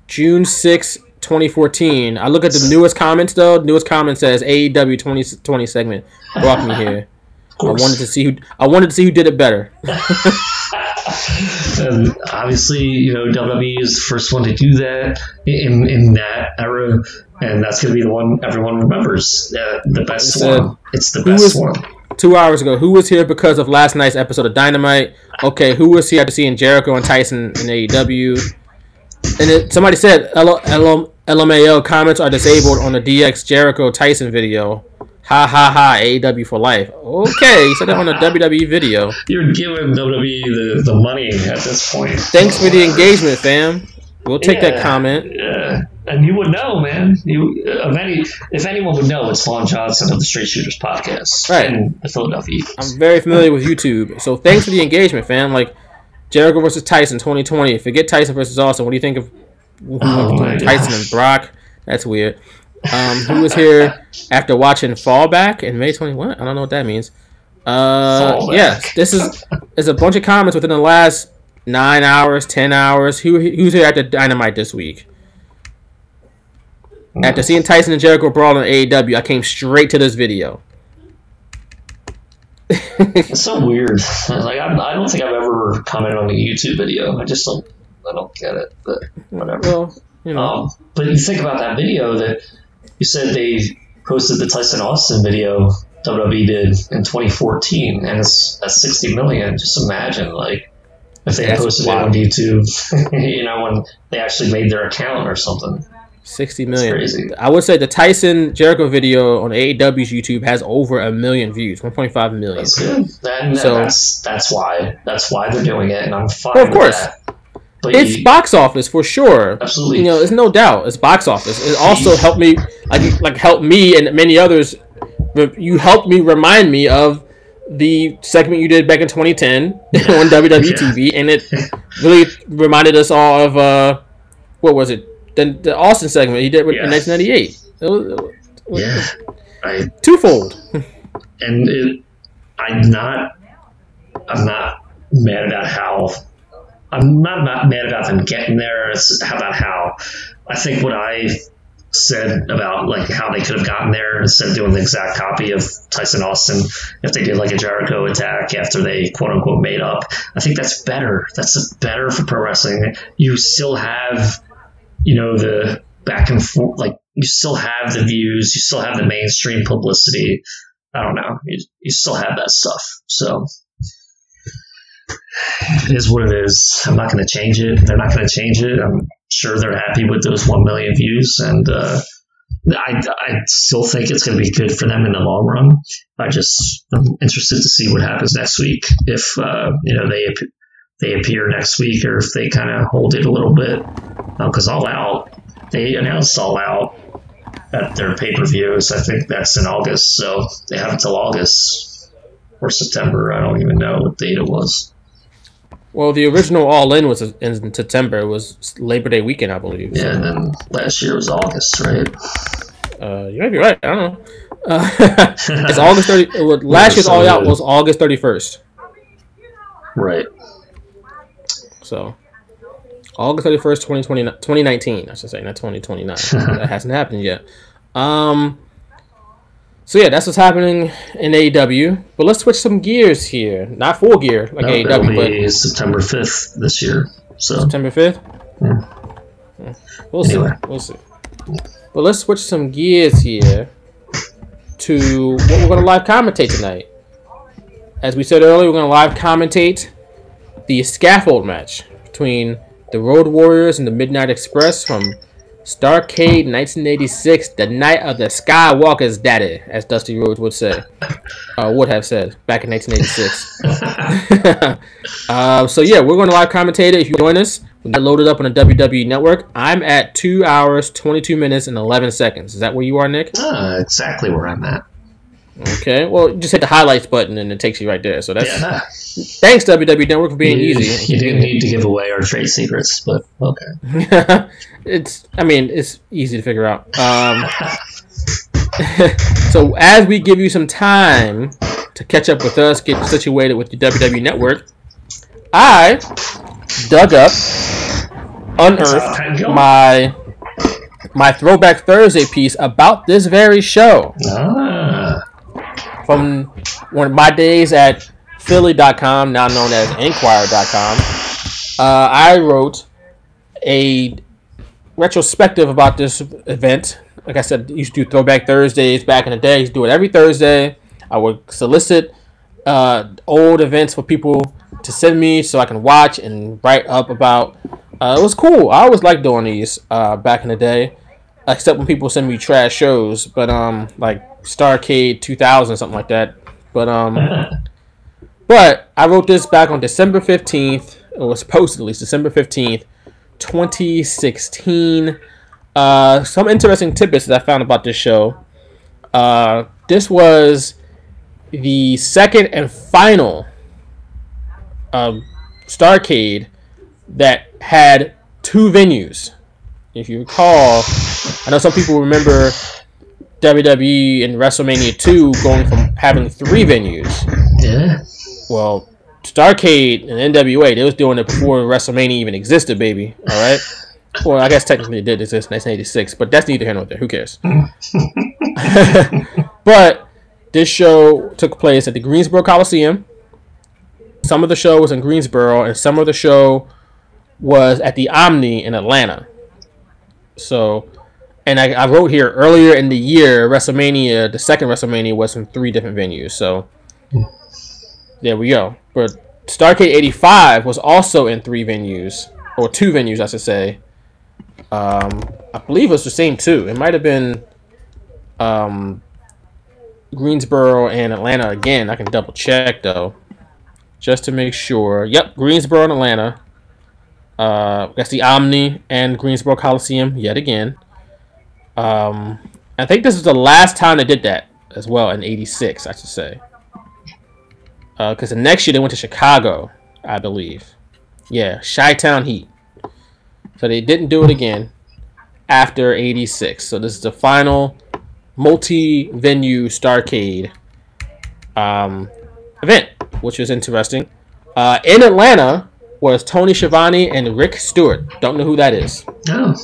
June 6, 2014. I look at the newest comments though. The newest comment says AEW 2020 segment brought me here. I wanted to see who I wanted to see who did it better. *laughs* And obviously, you know, WWE is the first one to do that in in that era, and that's going to be the one everyone remembers. Uh, the best said, one. It's the best was- one. Two hours ago, who was here because of last night's episode of Dynamite? Okay, who was here after seeing Jericho and Tyson in AEW? And it, somebody said L- L- LMAO comments are disabled on the DX Jericho Tyson video. Ha ha ha! AEW for life. Okay, you said that on a *laughs* WWE video. You're giving WWE the, the money at this point. Thanks for the engagement, fam. We'll take that comment. Yeah, and you would know, man. You uh, of any if anyone would know, it's Vaughn Johnson of the Street Shooters podcast, Right. And the Philadelphia Eagles. I'm very familiar with YouTube, so thanks for the engagement, fam. Like Jericho versus Tyson 2020. Forget Tyson versus Austin. What do you think of Oh went my between Tyson gosh. and Brock? That's weird. Um, who was here after watching Fallback in May 21? I don't know what that means. Uh, yes, this is there's a bunch of comments within the last nine hours, ten hours. Who who's here after Dynamite this week? After seeing Tyson and Jericho brawl in AEW, I came straight to this video. *laughs* It's so weird. Like I, I don't think I've ever commented on a YouTube video. I just don't. I don't get it. But whatever. Well, you know, Um, but you think about that video that you said they posted the Tyson Austin video WWE did in 2014, and it's at 60 million. Just imagine, like, if they had posted it on YouTube, *laughs* you know, when they actually made their account or something. 60 million. crazy. I would say the Tyson Jericho video on AEW's YouTube has over a million views, 1.5 million. That's good. So- that's that's why that's why they're doing it, and I'm fine. Well, of with course. that. It's box office for sure. Absolutely. You know, there's no doubt. It's box office. It also helped me, like, like helped me and many others. You helped me remind me of the segment you did back in 2010 *laughs* on WWE Yeah. TV, and it really reminded us all of uh, what was it? The, the Austin segment he did with, in 1998. It was, it was yeah, I twofold. and it, I'm not I'm not mad about how I'm not about, mad about them getting there. It's how about how I think what I said about like how they could have gotten there instead of doing the exact copy of Tyson Austin if they did like a Jericho attack after they quote unquote made up. I think that's better. That's better for pro wrestling. You still have you know the back and forth like you still have the views, you still have the mainstream publicity. I don't know. You, you still have that stuff. So it is what it is. I'm not going to change it. They're not going to change it. I'm sure they're happy with those 1 million views. And uh, I, I still think it's going to be good for them in the long run. I just, I'm interested to see what happens next week. If, uh, you know, they, they appear next week or if they kind of hold it a little bit. Because um, All Out, they announced All Out at their pay per views. I think that's in August. So they have until August or September. I don't even know what date it was. Well, the original All In was in September. It was Labor Day weekend, I believe. Yeah, and then last year was August, right? Uh, you might be right. I don't know. Uh, *laughs* it's *laughs* August thirty. Was, last year's All Out was August thirty first. Right. So, August thirty first, 2019, I should say, not twenty twenty nine. *laughs* that hasn't happened yet. Um, so yeah, that's what's happening in AEW. But let's switch some gears here. Not full gear like no, AEW, but September fifth this year. So September fifth. Yeah. Hmm. We'll anyway. see. We'll see. But let's switch some gears here to what we're going to live commentate tonight. As we said earlier, we're going to live commentate the scaffold match between the Road Warriors and the Midnight Express from Starcade 1986, the night of the Skywalker's daddy, as Dusty Rhodes would say, *laughs* uh, would have said back in 1986. *laughs* *laughs* uh, so yeah, we're going to live commentate it. If you join us, we get loaded up on the WWE Network. I'm at two hours, 22 minutes, and 11 seconds. Is that where you are, Nick? Uh, exactly where I'm at. Okay, well, just hit the highlights button and it takes you right there. So that's yeah. *laughs* thanks WWE Network for being you, easy. You didn't need to give away our trade secrets, but okay. *laughs* it's, I mean, it's easy to figure out. Um, *laughs* so as we give you some time to catch up with us, get situated with the WWE Network, I dug up, unearthed my my Throwback Thursday piece about this very show. Ah from one of my days at Philly.com, now known as Inquirer.com, uh, I wrote a retrospective about this event. Like I said, used to do Throwback Thursdays back in the day. Used to do it every Thursday. I would solicit uh, old events for people to send me so I can watch and write up about. Uh, it was cool. I always liked doing these uh, back in the day, except when people send me trash shows. But um, like Starcade 2000, something like that. But um, *laughs* but I wrote this back on December 15th. It was posted at least December 15th, 2016. Uh, some interesting tidbits that I found about this show. Uh, this was the second and final um, Starcade that had two venues. If you recall, I know some people remember WWE and WrestleMania 2 going from having three venues. Yeah. Well, Starcade and NWA, they was doing it before WrestleMania even existed, baby. All right. Well, I guess technically it did exist in 1986, but that's neither here nor there. Who cares? *laughs* but this show took place at the Greensboro Coliseum. Some of the show was in Greensboro, and some of the show was at the Omni in Atlanta. So and I, I, wrote here earlier in the year, WrestleMania, the second WrestleMania was in three different venues. So there we go. But Starcade 85 was also in three venues, or two venues, I should say. Um, I believe it was the same two. It might have been um, Greensboro and Atlanta again. I can double check though, just to make sure. Yep, Greensboro and Atlanta. Uh, that's the Omni and Greensboro Coliseum yet again. Um, I think this is the last time they did that as well in '86, I should say. Because uh, the next year they went to Chicago, I believe. Yeah, Chi-Town Heat. So they didn't do it again after '86. So this is the final multi-venue Starcade um, event, which was interesting. Uh, in Atlanta was Tony Schiavone and Rick Stewart. Don't know who that is. Oh.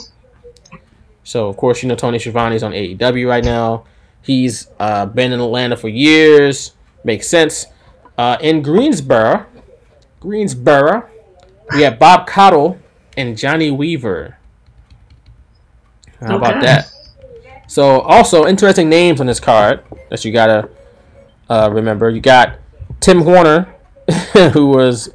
So of course you know Tony Schiavone's on AEW right now. He's uh, been in Atlanta for years. Makes sense. Uh, in Greensboro, Greensboro, we have Bob Caudle and Johnny Weaver. How okay. about that? So also interesting names on this card that you gotta uh, remember. You got Tim Horner, *laughs* who was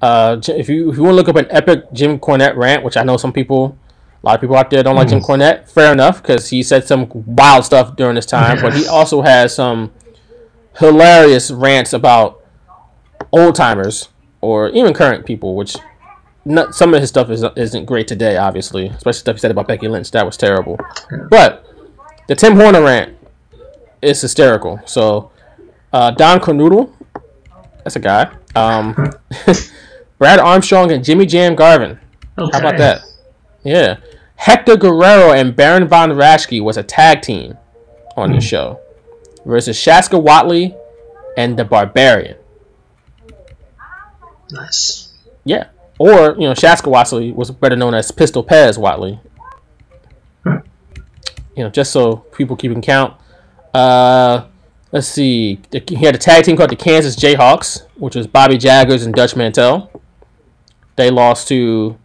Uh, if you if you want to look up an epic Jim Cornette rant, which I know some people, a lot of people out there don't like Jim Cornette. Fair enough, because he said some wild stuff during this time, but he *laughs* also has some hilarious rants about old timers or even current people, which not, some of his stuff is, isn't great today, obviously, especially stuff he said about Becky Lynch. That was terrible. But the Tim Horner rant is hysterical. So uh, Don Kernodle, that's a guy. Um, *laughs* *laughs* Brad Armstrong and Jimmy Jam Garvin. Okay. How about that? Yeah. Hector Guerrero and Baron Von Raschke was a tag team on the show versus Shaska Whatley and the Barbarian. Nice. Yeah. Or, you know, Shaska Whatley was better known as Pistol Pez Whatley. You know, just so people keep in count. Uh, let's see. He had a tag team called the Kansas Jayhawks, which was Bobby Jaggers and Dutch Mantell. They lost to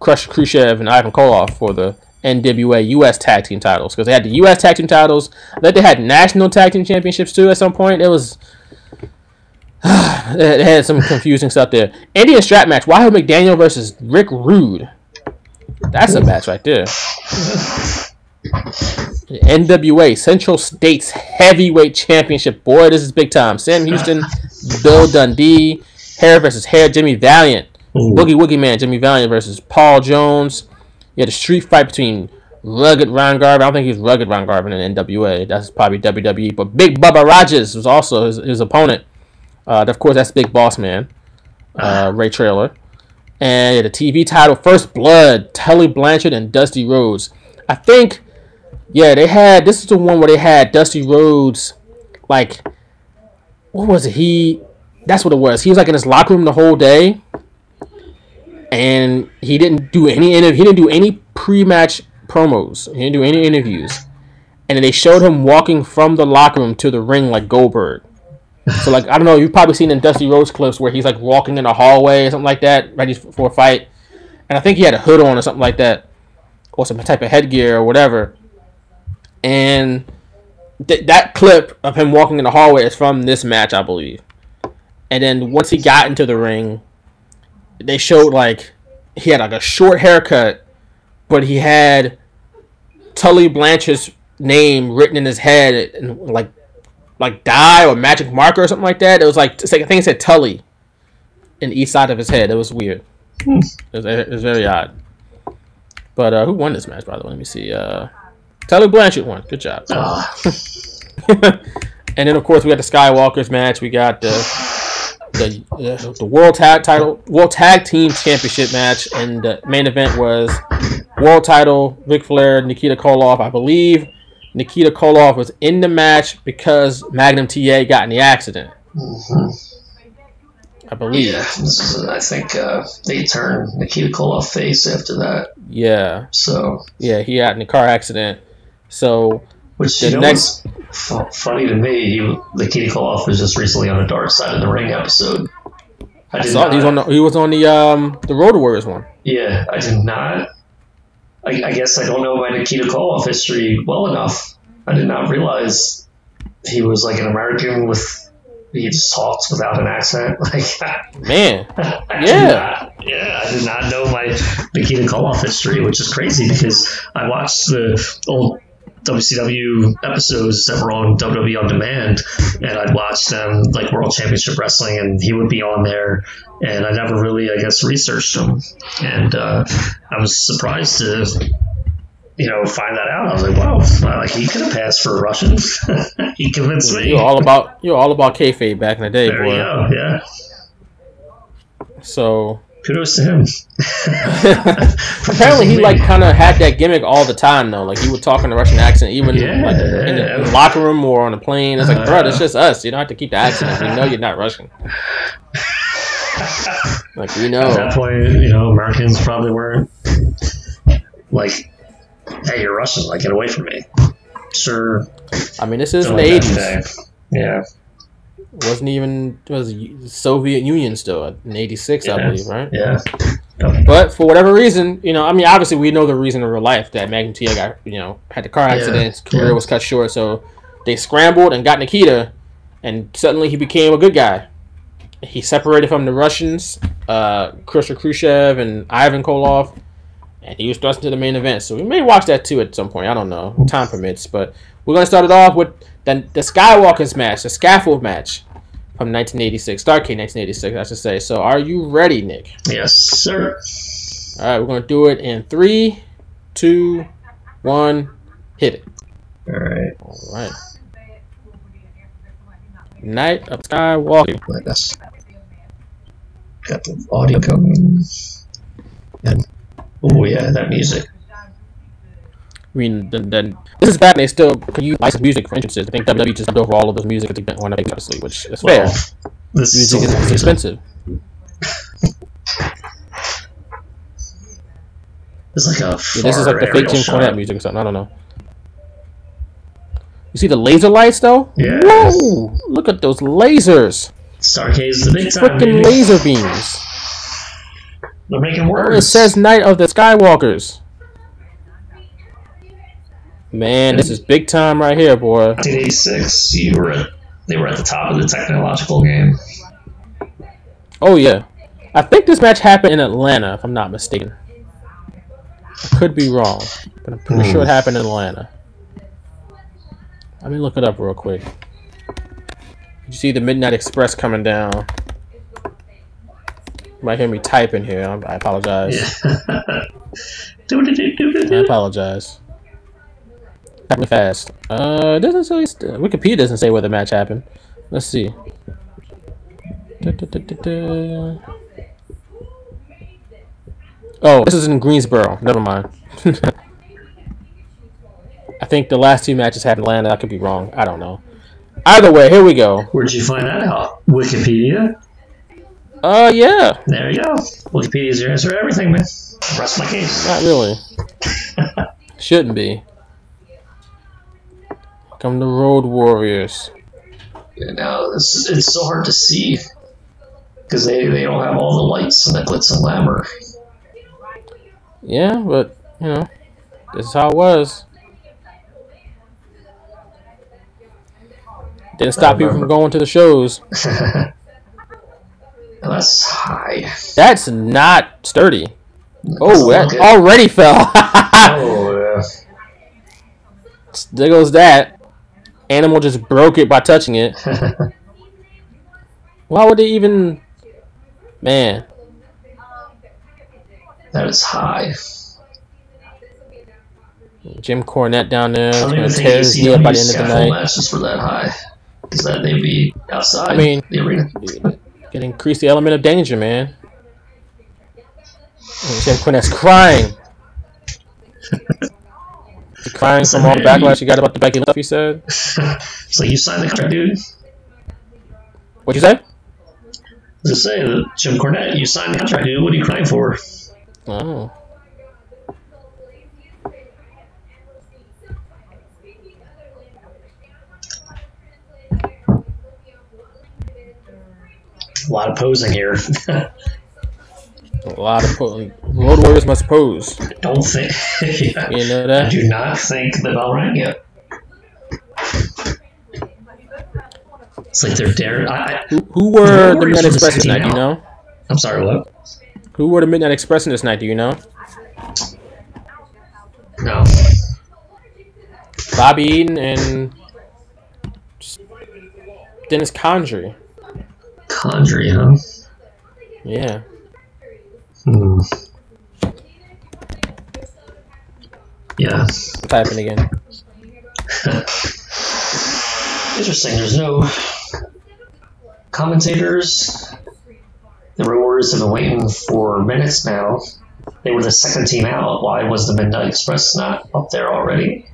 Crush Khrushchev and Ivan Koloff for the NWA US Tag Team titles because they had the US Tag Team titles. Then they had national tag team championships too. At some point, it was *sighs* it had some confusing stuff there. Indian strap match: Wahoo McDaniel versus Rick Rude. That's a match right there. NWA Central States Heavyweight Championship. Boy, this is big time. Sam Houston, Bill Dundee, Hair versus Hair, Jimmy Valiant, Boogie Woogie Man, Jimmy Valiant versus Paul Jones. You had a street fight between Rugged Ron Garvin. I don't think he was Rugged Ron Garvin in NWA. That's probably WWE. But Big Bubba Rogers was also his, his opponent. Uh, of course, that's Big Boss Man, uh, Ray Traylor. And the TV title, First Blood, Tully Blanchard and Dusty Rhodes. I think, yeah, they had, this is the one where they had Dusty Rhodes, like, what was it? He, that's what it was. He was like in his locker room the whole day. And he didn't do any, interv- he didn't do any pre-match promos. He didn't do any interviews. And then they showed him walking from the locker room to the ring like Goldberg. So like I don't know, you've probably seen in Dusty Rhodes clips where he's like walking in a hallway or something like that, ready for a fight. And I think he had a hood on or something like that, or some type of headgear or whatever. And th- that clip of him walking in the hallway is from this match, I believe. And then once he got into the ring, they showed like he had like a short haircut, but he had Tully Blanchard's name written in his head and like like dye or magic marker or something like that. It was like like I think it said Tully in each side of his head. It was weird. It was, it was very odd. But uh, who won this match? By the way, let me see. Uh, Tully Blanchard won. Good job. *laughs* and then of course we got the Skywalkers match. We got the the the, the World Tag Title World Tag Team Championship match, and the main event was World Title Ric Flair Nikita Koloff. I believe Nikita Koloff was in the match because Magnum TA got in the accident. I believe. Yeah, this is, I think uh, they turned Nikita Koloff face after that. Yeah. So, Yeah, he got in a car accident. So which The know next- funny to me. He, Nikita Koloff was just recently on the Dark Side of the Ring episode. I I saw not, he was on the, he was on the um the Road Warriors one. Yeah, I did not. I, I guess I don't know my Nikita Koloff history well enough. I did not realize he was like an American with. He just talks without an accent. *laughs* Like, Man, *laughs* I Yeah. not- yeah, I did not know my Nikita Koloff history, which is crazy because I watched the old WCW episodes that were on WWE on demand, and I'd watch them like World Championship Wrestling, and he would be on there, and I never really, I guess, researched him, and uh, I was surprised to. You know, find that out. I was like, "Wow, like he could have passed for a Russian." *laughs* he convinced me. you're all about you're all about kayfabe back in the day, there boy. you go. Yeah, So kudos to him. apparently he like kind of had that gimmick all the time though. Like he would talk in a Russian accent, even Yeah. like in the, locker room or on the plane. It's like, bro, it's uh-huh. just us. You don't have to keep the accent. We know you're not Russian. *laughs* Like we At that point, you know, Americans probably weren't like, "Hey, you're Russian. Like, get away from me." sir." I mean, this is the '80s. today. Yeah. Wasn't even it was Soviet Union still in '86, I believe, right? Yeah. But for whatever reason, you know, I mean, obviously we know the reason in real life that Magnum TA got, you know, had the car accident, his career yeah. was cut short, so they scrambled and got Nikita, and suddenly he became a good guy. he separated from the Russians, uh, Khrushchev Khrushchev and Ivan Koloff, and he was thrust into the main event. So we may watch that too at some point. I don't know, time permits. But we're gonna start it off with the the Skywalker's match, the scaffold match from 1986, Starcade 1986, I should say. So are you ready, Nick? Yes, sir. All right, we're gonna do it in three, two, one, hit it. All right. All right. Night of Skywalker. Like this. Got the audio coming. And oh yeah, that music. I mean, then, then this is back. They still can use license music for entrances. I think WWE just dumped over all of this music. I think they want to obviously, which is fair. Well, this music is, is expensive. It's like a. Yeah, this is like the fake aerial Cornette music or something. I don't know. You see the laser lights though? Yes. Whoa! Look at those lasers! Starcade's the big time. Freaking laser beams! They're making words. it says Night of the Skywalkers. Man, this is big time right here, boy. 1986. You were at, they were at the top of the technological game. Oh yeah, I think this match happened in Atlanta, if I'm not mistaken. I could be wrong, but I'm pretty Hmm. sure it happened in Atlanta. Let me look it up real quick. You see the Midnight Express coming down. You might hear me typing here. I apologize. *laughs* I apologize. Happened fast. Uh, it doesn't say. Wikipedia doesn't say where the match happened. Let's see. Da, da, da. Oh, this is in Greensboro. Never mind. *laughs* I think the last two matches happened in Atlanta. I could be wrong. I don't know. Either way, here we go. Where'd you find that out? Wikipedia? Uh, yeah. There you go. Wikipedia's your answer to everything, man. Rest my case. Not really. *laughs* Shouldn't be. Come the Road Warriors. Yeah, now this is, it's so hard to see because they, they don't have all the lights and the glitz and glamour. Yeah, but you know, this is how it was. Didn't stop people from going to the shows. *laughs* That's high. That's not sturdy. Oh, that already fell. *laughs* Oh yeah. there goes that. Animal just broke it by touching it. *laughs* Why would they even? Man, that is high. Jim Cornette down there I don't even think tear his knee up by the end of the night. matches for that high. Because that they'd be outside I mean- the arena. Could increase the element of danger, man. And Jim Cornette's crying. *laughs* Crying from all the backlash you got about the Becky Lynch. you said. *laughs* So you signed the contract, dude. What'd you say? I say, that Jim Cornette, you signed the contract, dude. What are you crying for? Oh. A lot of posing here. *laughs* A lot of po- road warriors must pose. Don't think. *laughs* yeah. You know that? I do not think the bell rang yet. It's like they're daring. I, Who, who were the Midnight Express this night? Do you know? I'm sorry, what? Who were the Midnight Express in this night? Do you know? No. Bobby Eaton and Dennis Condrey. Condry, huh? Yeah. Hmm. Yeah. What's happening again? Interesting. There's no commentators. The Warriors have been waiting for minutes now. They were the second team out. Why was the Midnight Express not up there already?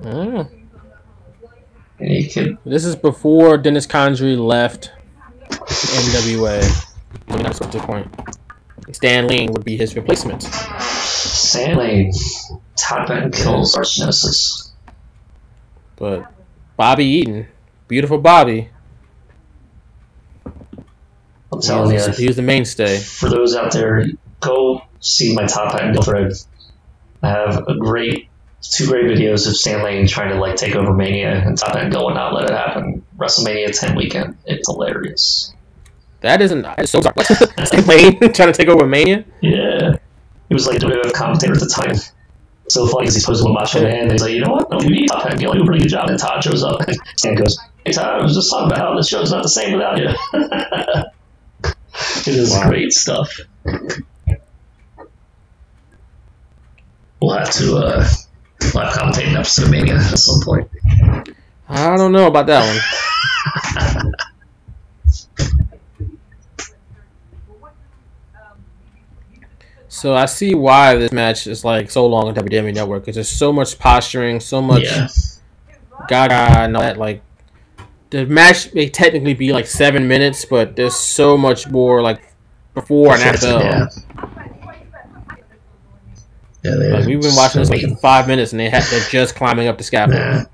Mm. And you could This is before Dennis Condrey left NWA. I mean, that's what the point. Stan Lane would be his replacement. Stan Lane top end kills Archnesis. But Bobby Eaton, beautiful Bobby, I'm he telling he you, was the mainstay. for those out there, go see my top end thread. I have a great two great videos of Stan Lane trying to like take over Mania and top end and not let it happen. WrestleMania 10 weekend. It's hilarious. That isn't. It's so sorry. *laughs* *laughs* Stan Lane *laughs* trying to take over Mania. Yeah. He was like a WWE commentator at the time. So funny because he's supposed to Macho Man. And he's like, you know what? No, you need top end. You'll do a pretty good job. And Todd shows up. Stan goes, hey Todd, I was just talking about how this show's not the same without you. it is great stuff. We'll have to uh, live commentate an episode of Mania at some point. I don't know about that one. So I see why this match is like so long on WWE Network because there's so much posturing, so much Yeah. gaga and all that. Like the match may technically be like seven minutes, but there's so much more like before and after. Yeah. Yeah, Like we've been watching this like five minutes and they ha- they're just climbing up the scaffold. Nah.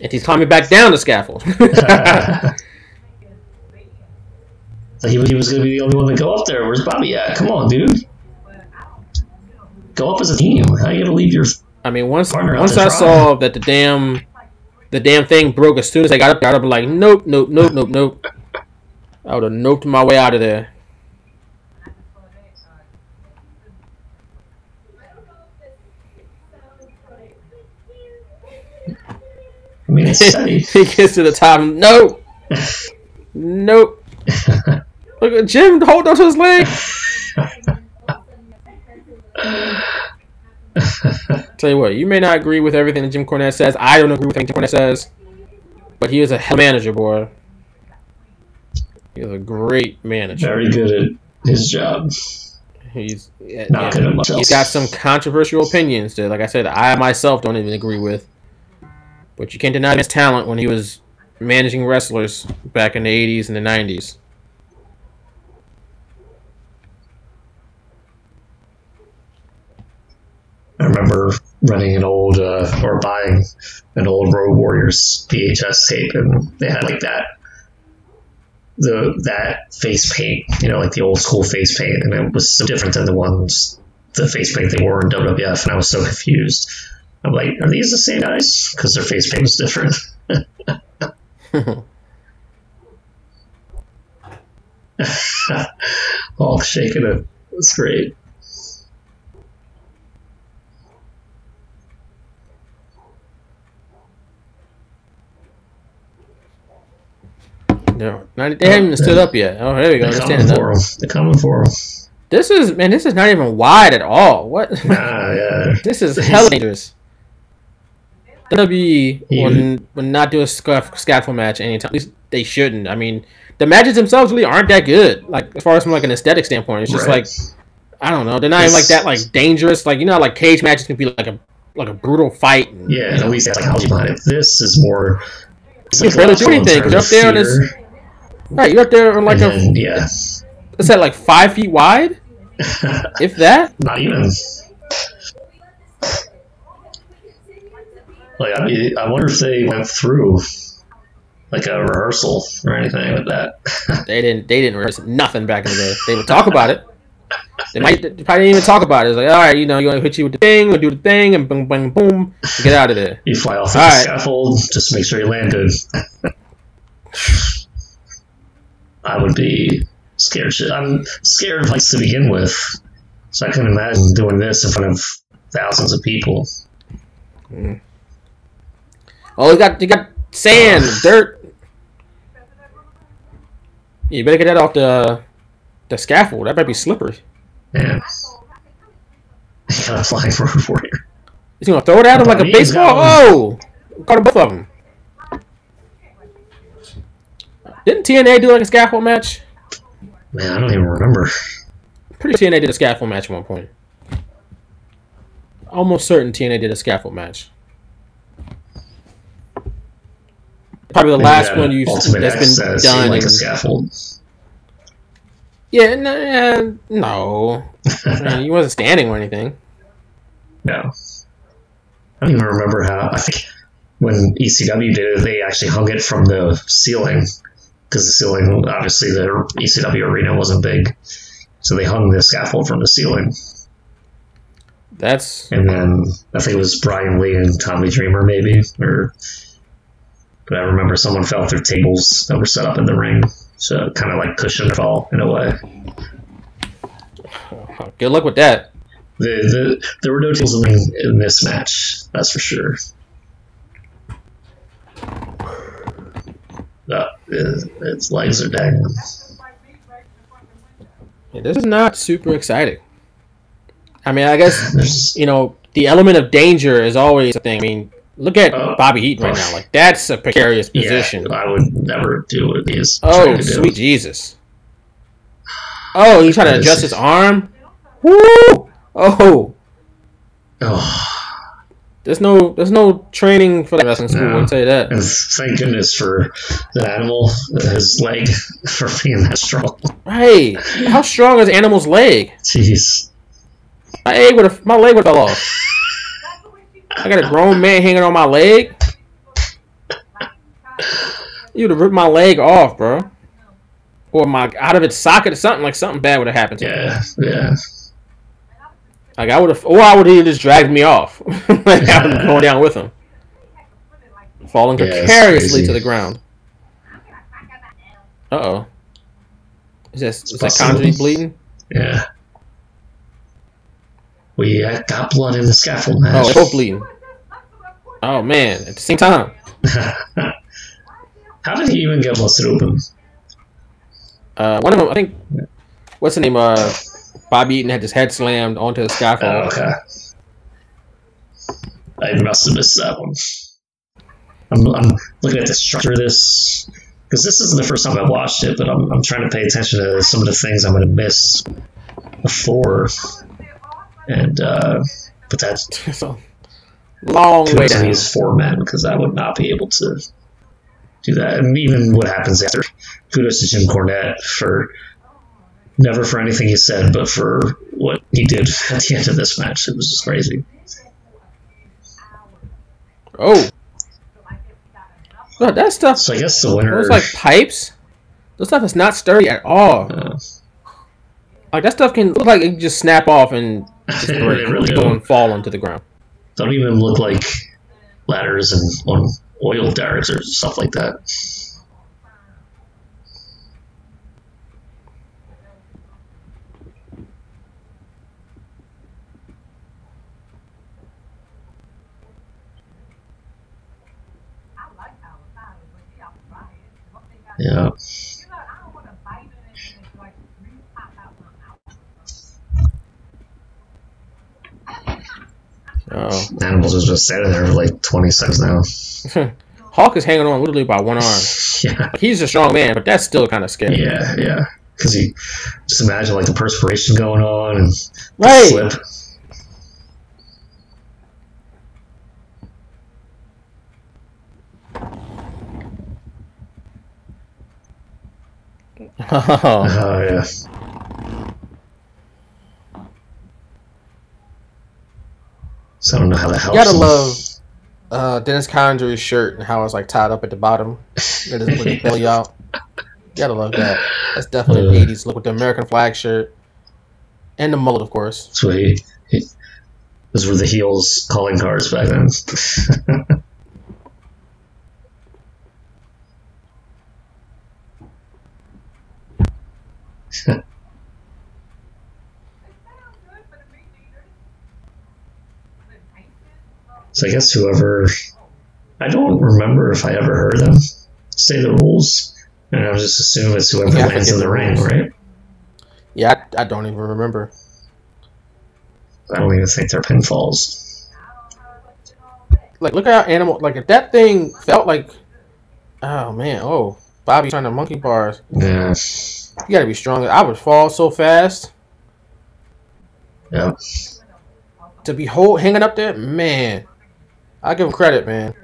And he's climbing back down the scaffold. *laughs* *laughs* He, he was going to be the only one to go up there. Where's Bobby at? Come on, dude. Go up as a team. How are you going to leave your. I mean, once once I try. saw that the damn the damn thing broke as soon as I got up I'd be like, nope, nope, nope, nope, nope. I would have noped my way out of there. I mean, *laughs* he gets to the top. Nope, *laughs* nope. *laughs* Look at Jim hold on to his leg. *laughs* Tell you what, you may not agree with everything that Jim Cornette says. I don't agree with everything Jim Cornette says, but he is a hell manager, boy. He is a great manager. Very good at his job. He's yeah, Not good at much he's got some controversial opinions that, like I said, I myself don't even agree with. But you can't deny his talent when he was managing wrestlers back in the '80s and the '90s. I remember running an old uh, or buying an old Road Warriors VHS tape, and they had like that the that face paint, you know, like the old school face paint, and it was so different than the ones the face paint they wore in WWF, and I was so confused. I'm like, are these the same guys? Because their face paint was different. All *laughs* *laughs* shaking it. It's great. No, not, they haven't even stood up yet. Oh, there we go. They're They're coming standing for up. him. They're coming for him. This is man. This is not even wide at all. What? Ah, yeah. *laughs* This is *laughs* hella dangerous. WWE will, will not do a scuff, scaffold match anytime. At least they shouldn't. I mean, the matches themselves really aren't that good. Like as far as from like an aesthetic standpoint, it's just Right. like I don't know. They're not even like that like dangerous. Like you know, how, like cage matches can be like a like a brutal fight. And, Yeah, you know, at least that's like how you behind it. This is more. It's barely do anything, up there on this- right. You're up there on like and a then, yeah, is that like five feet wide? *laughs* If that. not even. Like I I wonder if they went through like a rehearsal or anything with that. *laughs* They didn't. They didn't rehearse nothing back in the day. They would talk about it. They might. They probably didn't even talk about it. It's like, all right, you know, you want to hit you with the thing, we'll do the thing, and boom, boom, boom, get out of there. You fly off the All right. scaffold just make sure you land good. *laughs* I would be scared. I'm scared of heights to begin with, so I can imagine doing this in front of thousands of people. Oh, you got you got sand, *sighs* dirt. You better get that off the the scaffold. That might be slippery. Yeah. Got a flying road warrior. He's gonna throw it at him like a baseball. Oh, caught both of them. Didn't TNA do like a scaffold match? Man, I don't even remember. Pretty sure TNA did a scaffold match at one point. Almost certain TNA did a scaffold match. Probably the last Maybe, uh, one you've that's been done. like a scaffold. yeah, no, no. I mean, he wasn't standing or anything. No. I don't even remember how. I think when ECW did it, they actually hung it from the ceiling because the ceiling, obviously, the ECW arena wasn't big, so they hung the scaffold from the ceiling. That's and then I think it was Brian Lee and Tommy Dreamer, maybe, or but I remember someone fell through tables that were set up in the ring, so kind of like cushion their fall in a way. good luck with that. The, the, there were no tables in, in this match, that's for sure. Uh, its legs are dangling. Yeah, this is not super exciting. I mean, I guess *laughs* There's you know the element of danger is always a thing. I mean, look at Oh. Bobby Eaton right now. Like that's a precarious position. Yeah, I would never do what he's oh, do. sweet Jesus! Oh, he's trying to adjust his arm. Woo! Oh, Oh, there's no there's no training for that wrestling school. No. I'll tell you that. and thank goodness for the animal, his leg, *laughs* for being that strong. Right? How strong is Animal's leg? Jeez. My leg would have my leg would fell off. I got a grown man hanging on my leg. You would have ripped my leg off, bro. Or my out of its socket or something like something bad would have happened to me. Yeah, yeah. Like I would have, or I would have just dragged me off. *laughs* like I was going down with him, falling Yeah, precariously to the ground. Uh oh. Is that is that. Condrey bleeding? Yeah. We uh, got blood in the scaffold Oh, match. they're both bleeding. Oh man, at the same time. *laughs* How did he even get busted open? Uh, one of them, I think, what's the name? Uh, Bobby Eaton had his head slammed onto the Oh, scaffold. okay. I must have missed that one. I'm, I'm looking at the structure of this because this isn't the first time I've watched it, but I'm, I'm trying to pay attention to some of the things I'm going to miss before. And uh, but that's *laughs* so, long way to these four men because I would not be able to do that. And even what happens after. Kudos to Jim Cornette for never for anything he said, but for what he did at the end of this match. It was just crazy. Oh, Look, that stuff. So I guess the winner. Those like pipes. Those stuff is not sturdy at all. uh, Like that stuff can look like it can just snap off and just *laughs* break really go and fall onto the ground. don't even look like ladders and oil derricks or stuff like that. Yeah. Oh, Animals is just standing there for like 20 seconds now. *laughs* Hawk is hanging on literally by one arm. *laughs* Yeah. He's a strong man, but that's still kind of scary. Yeah, yeah. Because you just imagine like the perspiration going on and Right. slip. Oh, yeah. So I don't know how that helps. You gotta love uh, Dennis Condrey's shirt and how it's like tied up at the bottom. It is with his belly out. You *laughs* gotta love that. That's definitely an 80s look with the American flag shirt. And the mullet, of course. So he, he, those were the heels calling cards back then. *laughs* *laughs* so I guess whoever I don't remember if I ever heard them say the rules, and I just assume it's whoever Yeah, lands in the the ring, right? Yeah, I, I don't even remember. I don't even think they're pinfalls. Like, look at how animal. Like, if that thing felt like. Oh, man. Oh, Bobby trying to monkey bars. Yeah. You gotta be stronger. I would fall so fast. Yep. To be hold, hanging up there, man. I give him credit, man.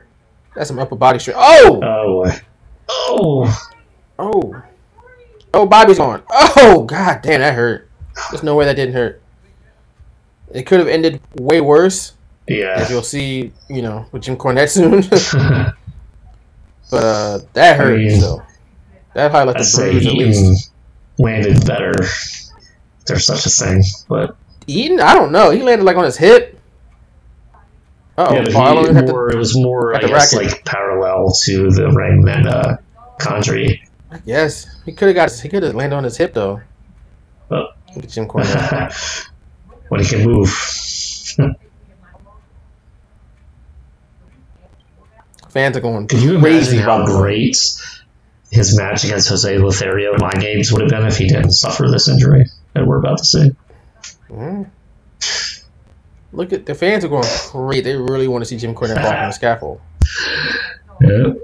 That's some upper body strength. Oh! Oh. Oh. Oh. Oh, Bobby's on. Oh, god damn, that hurt. There's no way that didn't hurt. It could have ended way worse, Yeah. as you'll see, you know, with Jim Cornette soon. *laughs* but uh, that hurt, I mean, so. That highlights I'd the bruise at least. Landed better. There's such a thing, but Eaton? I don't know. He landed like on his hip. Oh, yeah, but he, more, it was more, I guess, racket. like parallel to the uh, Condrey. I guess he could have got. He could have landed on his hip though. Oh. Look at Jim Cornette. *laughs* when he can move. *laughs* Fans are going Can you imagine how great his match against Jose Lothario in Mind Games would have been if he didn't suffer this injury that we're about to see? Mm. Look at the fans are going crazy. They really want to see Jim Cornette walk on the scaffold. Yeah.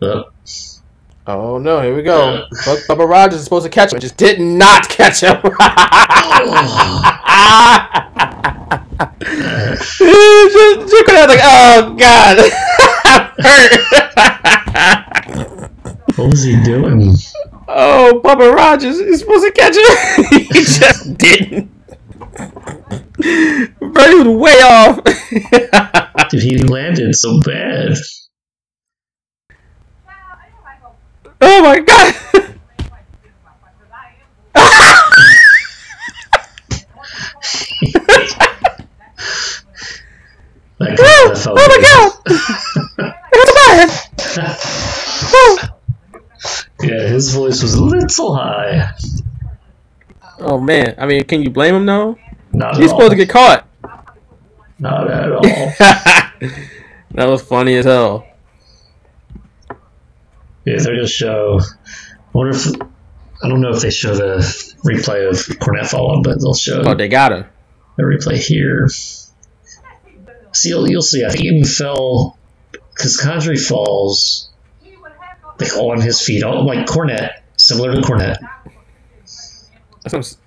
Uh, oh no, here we go. Bubba Rogers is supposed to catch him, just did not catch him. *laughs* *laughs* just, just like, oh god, *laughs* Hurt! what was he doing? Oh, Bubba Rogers is supposed to catch him. *laughs* he just didn't. But he was way off. Dude, he landed so bad. Oh my god! *laughs* oh, oh my god! *laughs* It's bad! *laughs* yeah, his voice was a little high. Oh man, I mean, can you blame him though? Not He's supposed all. to get caught. Not at all. *laughs* that was funny as hell. Yeah, they're gonna show. I wonder if I don't know if they show the replay of Cornette falling, but they'll show. Oh, they gotta. The replay here. See, you'll, you'll see. I think even fell because Condrey falls like on his feet, like Cornette, similar to Cornette.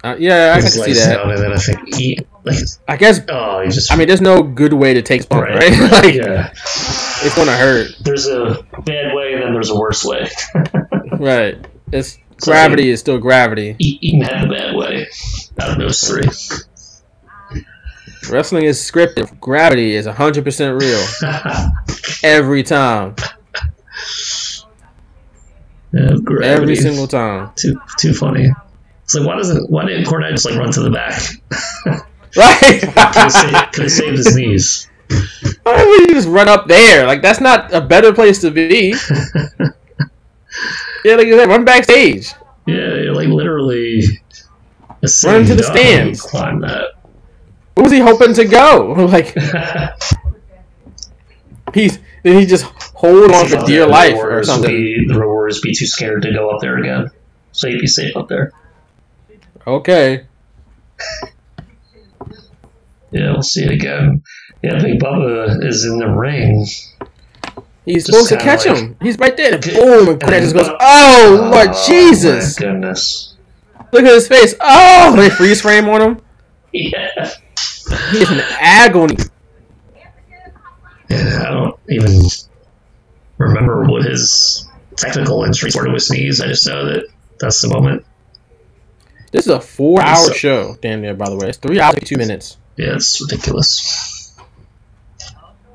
Uh, yeah, I can see that. Down, and then I think he, like, I guess. Oh, he just. I mean, there's no good way to take spunk, right? right? *laughs* like, yeah, it's gonna hurt. There's a bad way, and then there's a worse way. *laughs* right. It's so gravity is still gravity. Eaton had the bad way out of those three. Wrestling is scripted. Gravity is 100% real. *laughs* Every time. Yeah, Every single time. Too too funny. It's like why doesn't why didn't Cornette just like run to the back? *laughs* right. could, have saved, could have saved his knees. Why would you just run up there? Like that's not a better place to be. *laughs* yeah, like you said, run backstage. Yeah, like literally. Run into the stands. Climb that. Where was he hoping to go? *laughs* Like he's then he just hold on for dear life or something. Be, the Road Warriors be too scared to go up there again, so he'd be safe up there. Okay. Yeah, we'll see it again. Yeah, Big Bubba is in the ring. He's just supposed to catch like, him. He's right there. Boom! And Cornette just goes, "Oh, Lord oh, Jesus!" My goodness! Look at his face. Oh, they freeze frame on him. Yeah. He's in agony. Yeah, I don't even remember what his technical were to his knees. I just know that that's the moment. This is a four-hour so, show, damn near. By the way, it's three hours two minutes. Yeah, it's ridiculous.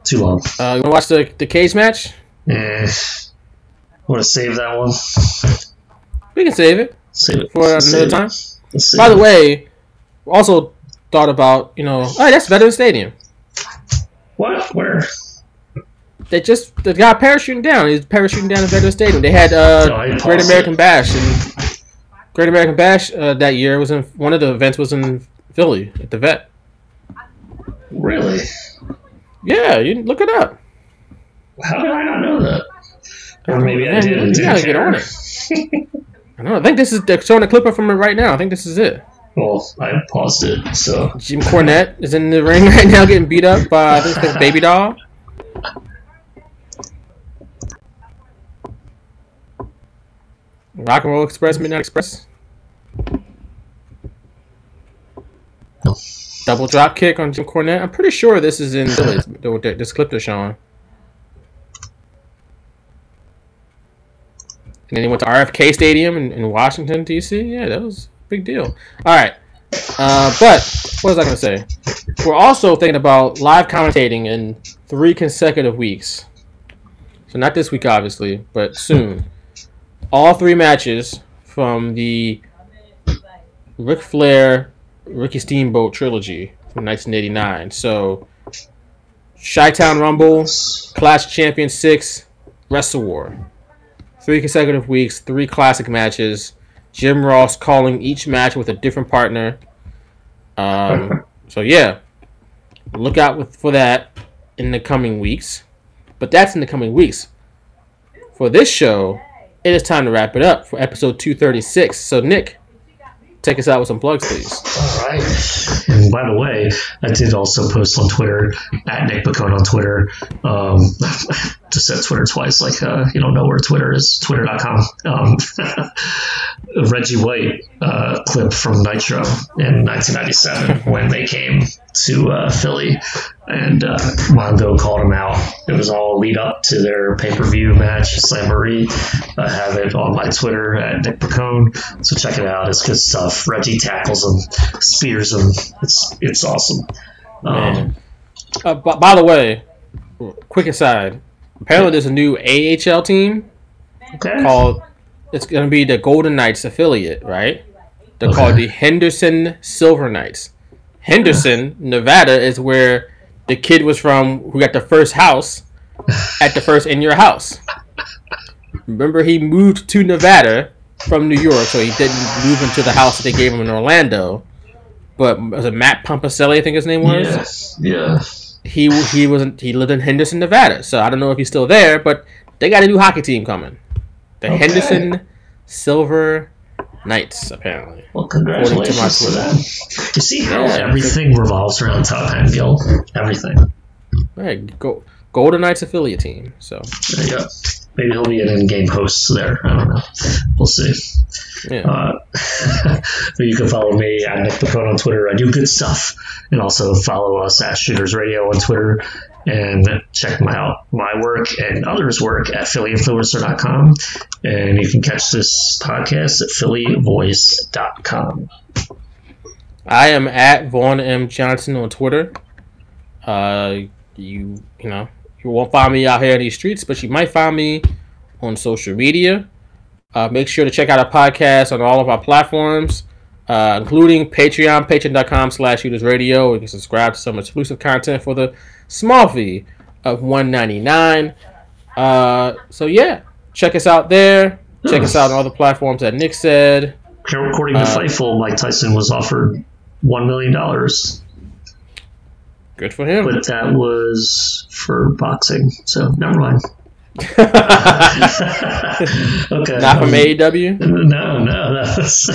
Too long. Uh, you want to watch the the cage match? Yeah. Want to save that one? We can save it. Save it for another time. By the way, also thought about you know, oh, that's Veterans Stadium. What? Where? They just the guy parachuting down. He's parachuting down at Veterans Stadium. They had uh, no, Great American it. Bash and Great American Bash uh, that year was in one of the events was in Philly at the Vet. Really? Yeah, you look it up. How did I not know that? Or maybe I didn't. You gotta get on it. *laughs* I don't know. I think this is they're showing a clip from it right now. I think this is it. Well, I paused it, so. Jim Cornette is in the ring right now getting beat up by, I think it's Baby Doll. Rock and Roll Express, Midnight Express. Double drop kick on Jim Cornette. I'm pretty sure this is in this clip they're showing. And then he went to RFK Stadium in, in Washington, D.C. Yeah, that was big deal. All right. Uh, but what was I going to say? We're also thinking about live commentating in three consecutive weeks. So not this week, obviously, but soon. *laughs* All three matches from the Ric Flair, Ricky Steamboat trilogy from 1989. So, Chi-Town Rumble, Clash Champion 6, Wrestle War. Three consecutive weeks, three classic matches. Jim Ross calling each match with a different partner. Um, *laughs* so yeah, look out with, for that in the coming weeks. But that's in the coming weeks. For this show, it is time to wrap it up for episode 236. So Nick, take us out with some plugs, please. All right. And by the way, I did also post on Twitter at Nick Pacone on Twitter. Um, *laughs* just said Twitter twice, like uh, you don't know where Twitter is. Twitter.com. Um, *laughs* Reggie White uh, clip from Nitro in 1997 when they came to uh, Philly, and uh, Mongo called him out. It was all lead up to their pay per view match, Slamboree. I have it on my Twitter at Nick Pacone, so check it out. It's good stuff. Reggie tackles him, spears him. It's it's awesome. Um, Uh, b- by the way, quick aside. Apparently, there's a new AHL team okay. called. It's going to be the Golden Knights affiliate, right? They're Okay. called the Henderson Silver Knights. Henderson, Nevada, is where the kid was from who got the first house at the first in your house. Remember, he moved to Nevada from New York, so he didn't move into the house that they gave him in Orlando. But was it Matt Pompacelli? I think his name was Yes. Yeah. he he wasn't he lived in Henderson, Nevada. So I don't know if he's still there, but they got a new hockey team coming. The Okay. Henderson Silver Knights, apparently. Well, According to my congratulations to Twitter. You see how Yeah. everything revolves around Top Hat Guild? Everything. Right, go Golden Knights affiliate team. So There you go. Maybe he'll be an in-game host there. I don't know. We'll see. yeah. Uh, *laughs* but you can follow me at Nick Pacone on Twitter. I do good stuff, and also follow us at Shooters Radio on Twitter. And check my out my work and others' work at PhillyInfluencer.com. And you can catch this podcast at PhillyVoice.com. I am at Vaughn M Johnson on Twitter. Uh, you you know you won't find me out here in these streets, but you might find me on social media. Uh, make sure to check out our podcast on all of our platforms, uh, including Patreon, patreon.com slash radio. You can subscribe to some exclusive content for the small fee of one ninety nine. Uh, so yeah, check us out there. Check us out on all the platforms that Nick said. According to Uh, Fightful, Mike Tyson was offered $1 million. Good for him. but that was for boxing. So never mind. *laughs* *laughs* okay. Not from AEW. No, no, *laughs* was,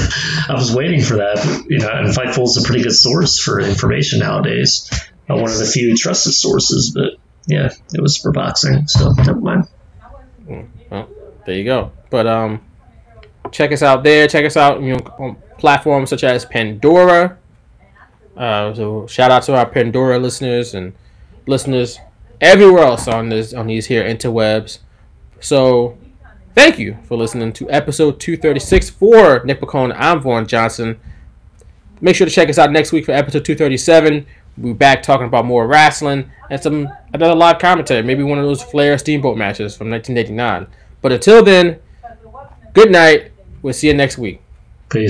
I was waiting for that. You know, and Fightful is a pretty good source for information nowadays. One of the few trusted sources, but yeah, it was for boxing. So never mind. Well, there you go. But um, check us out there. Check us out you know, on platforms such as Pandora. Uh, so shout out to our Pandora listeners and listeners everywhere else on this on these here interwebs. So thank you for listening to episode 236 for Nick Pacone. I'm Vaughn Johnson. Make sure to check us out next week for episode 237. We'll be back talking about more wrestling and some another live commentary. Maybe one of those Flair Steamboat matches from 1989. But until then, good night. We'll see you next week.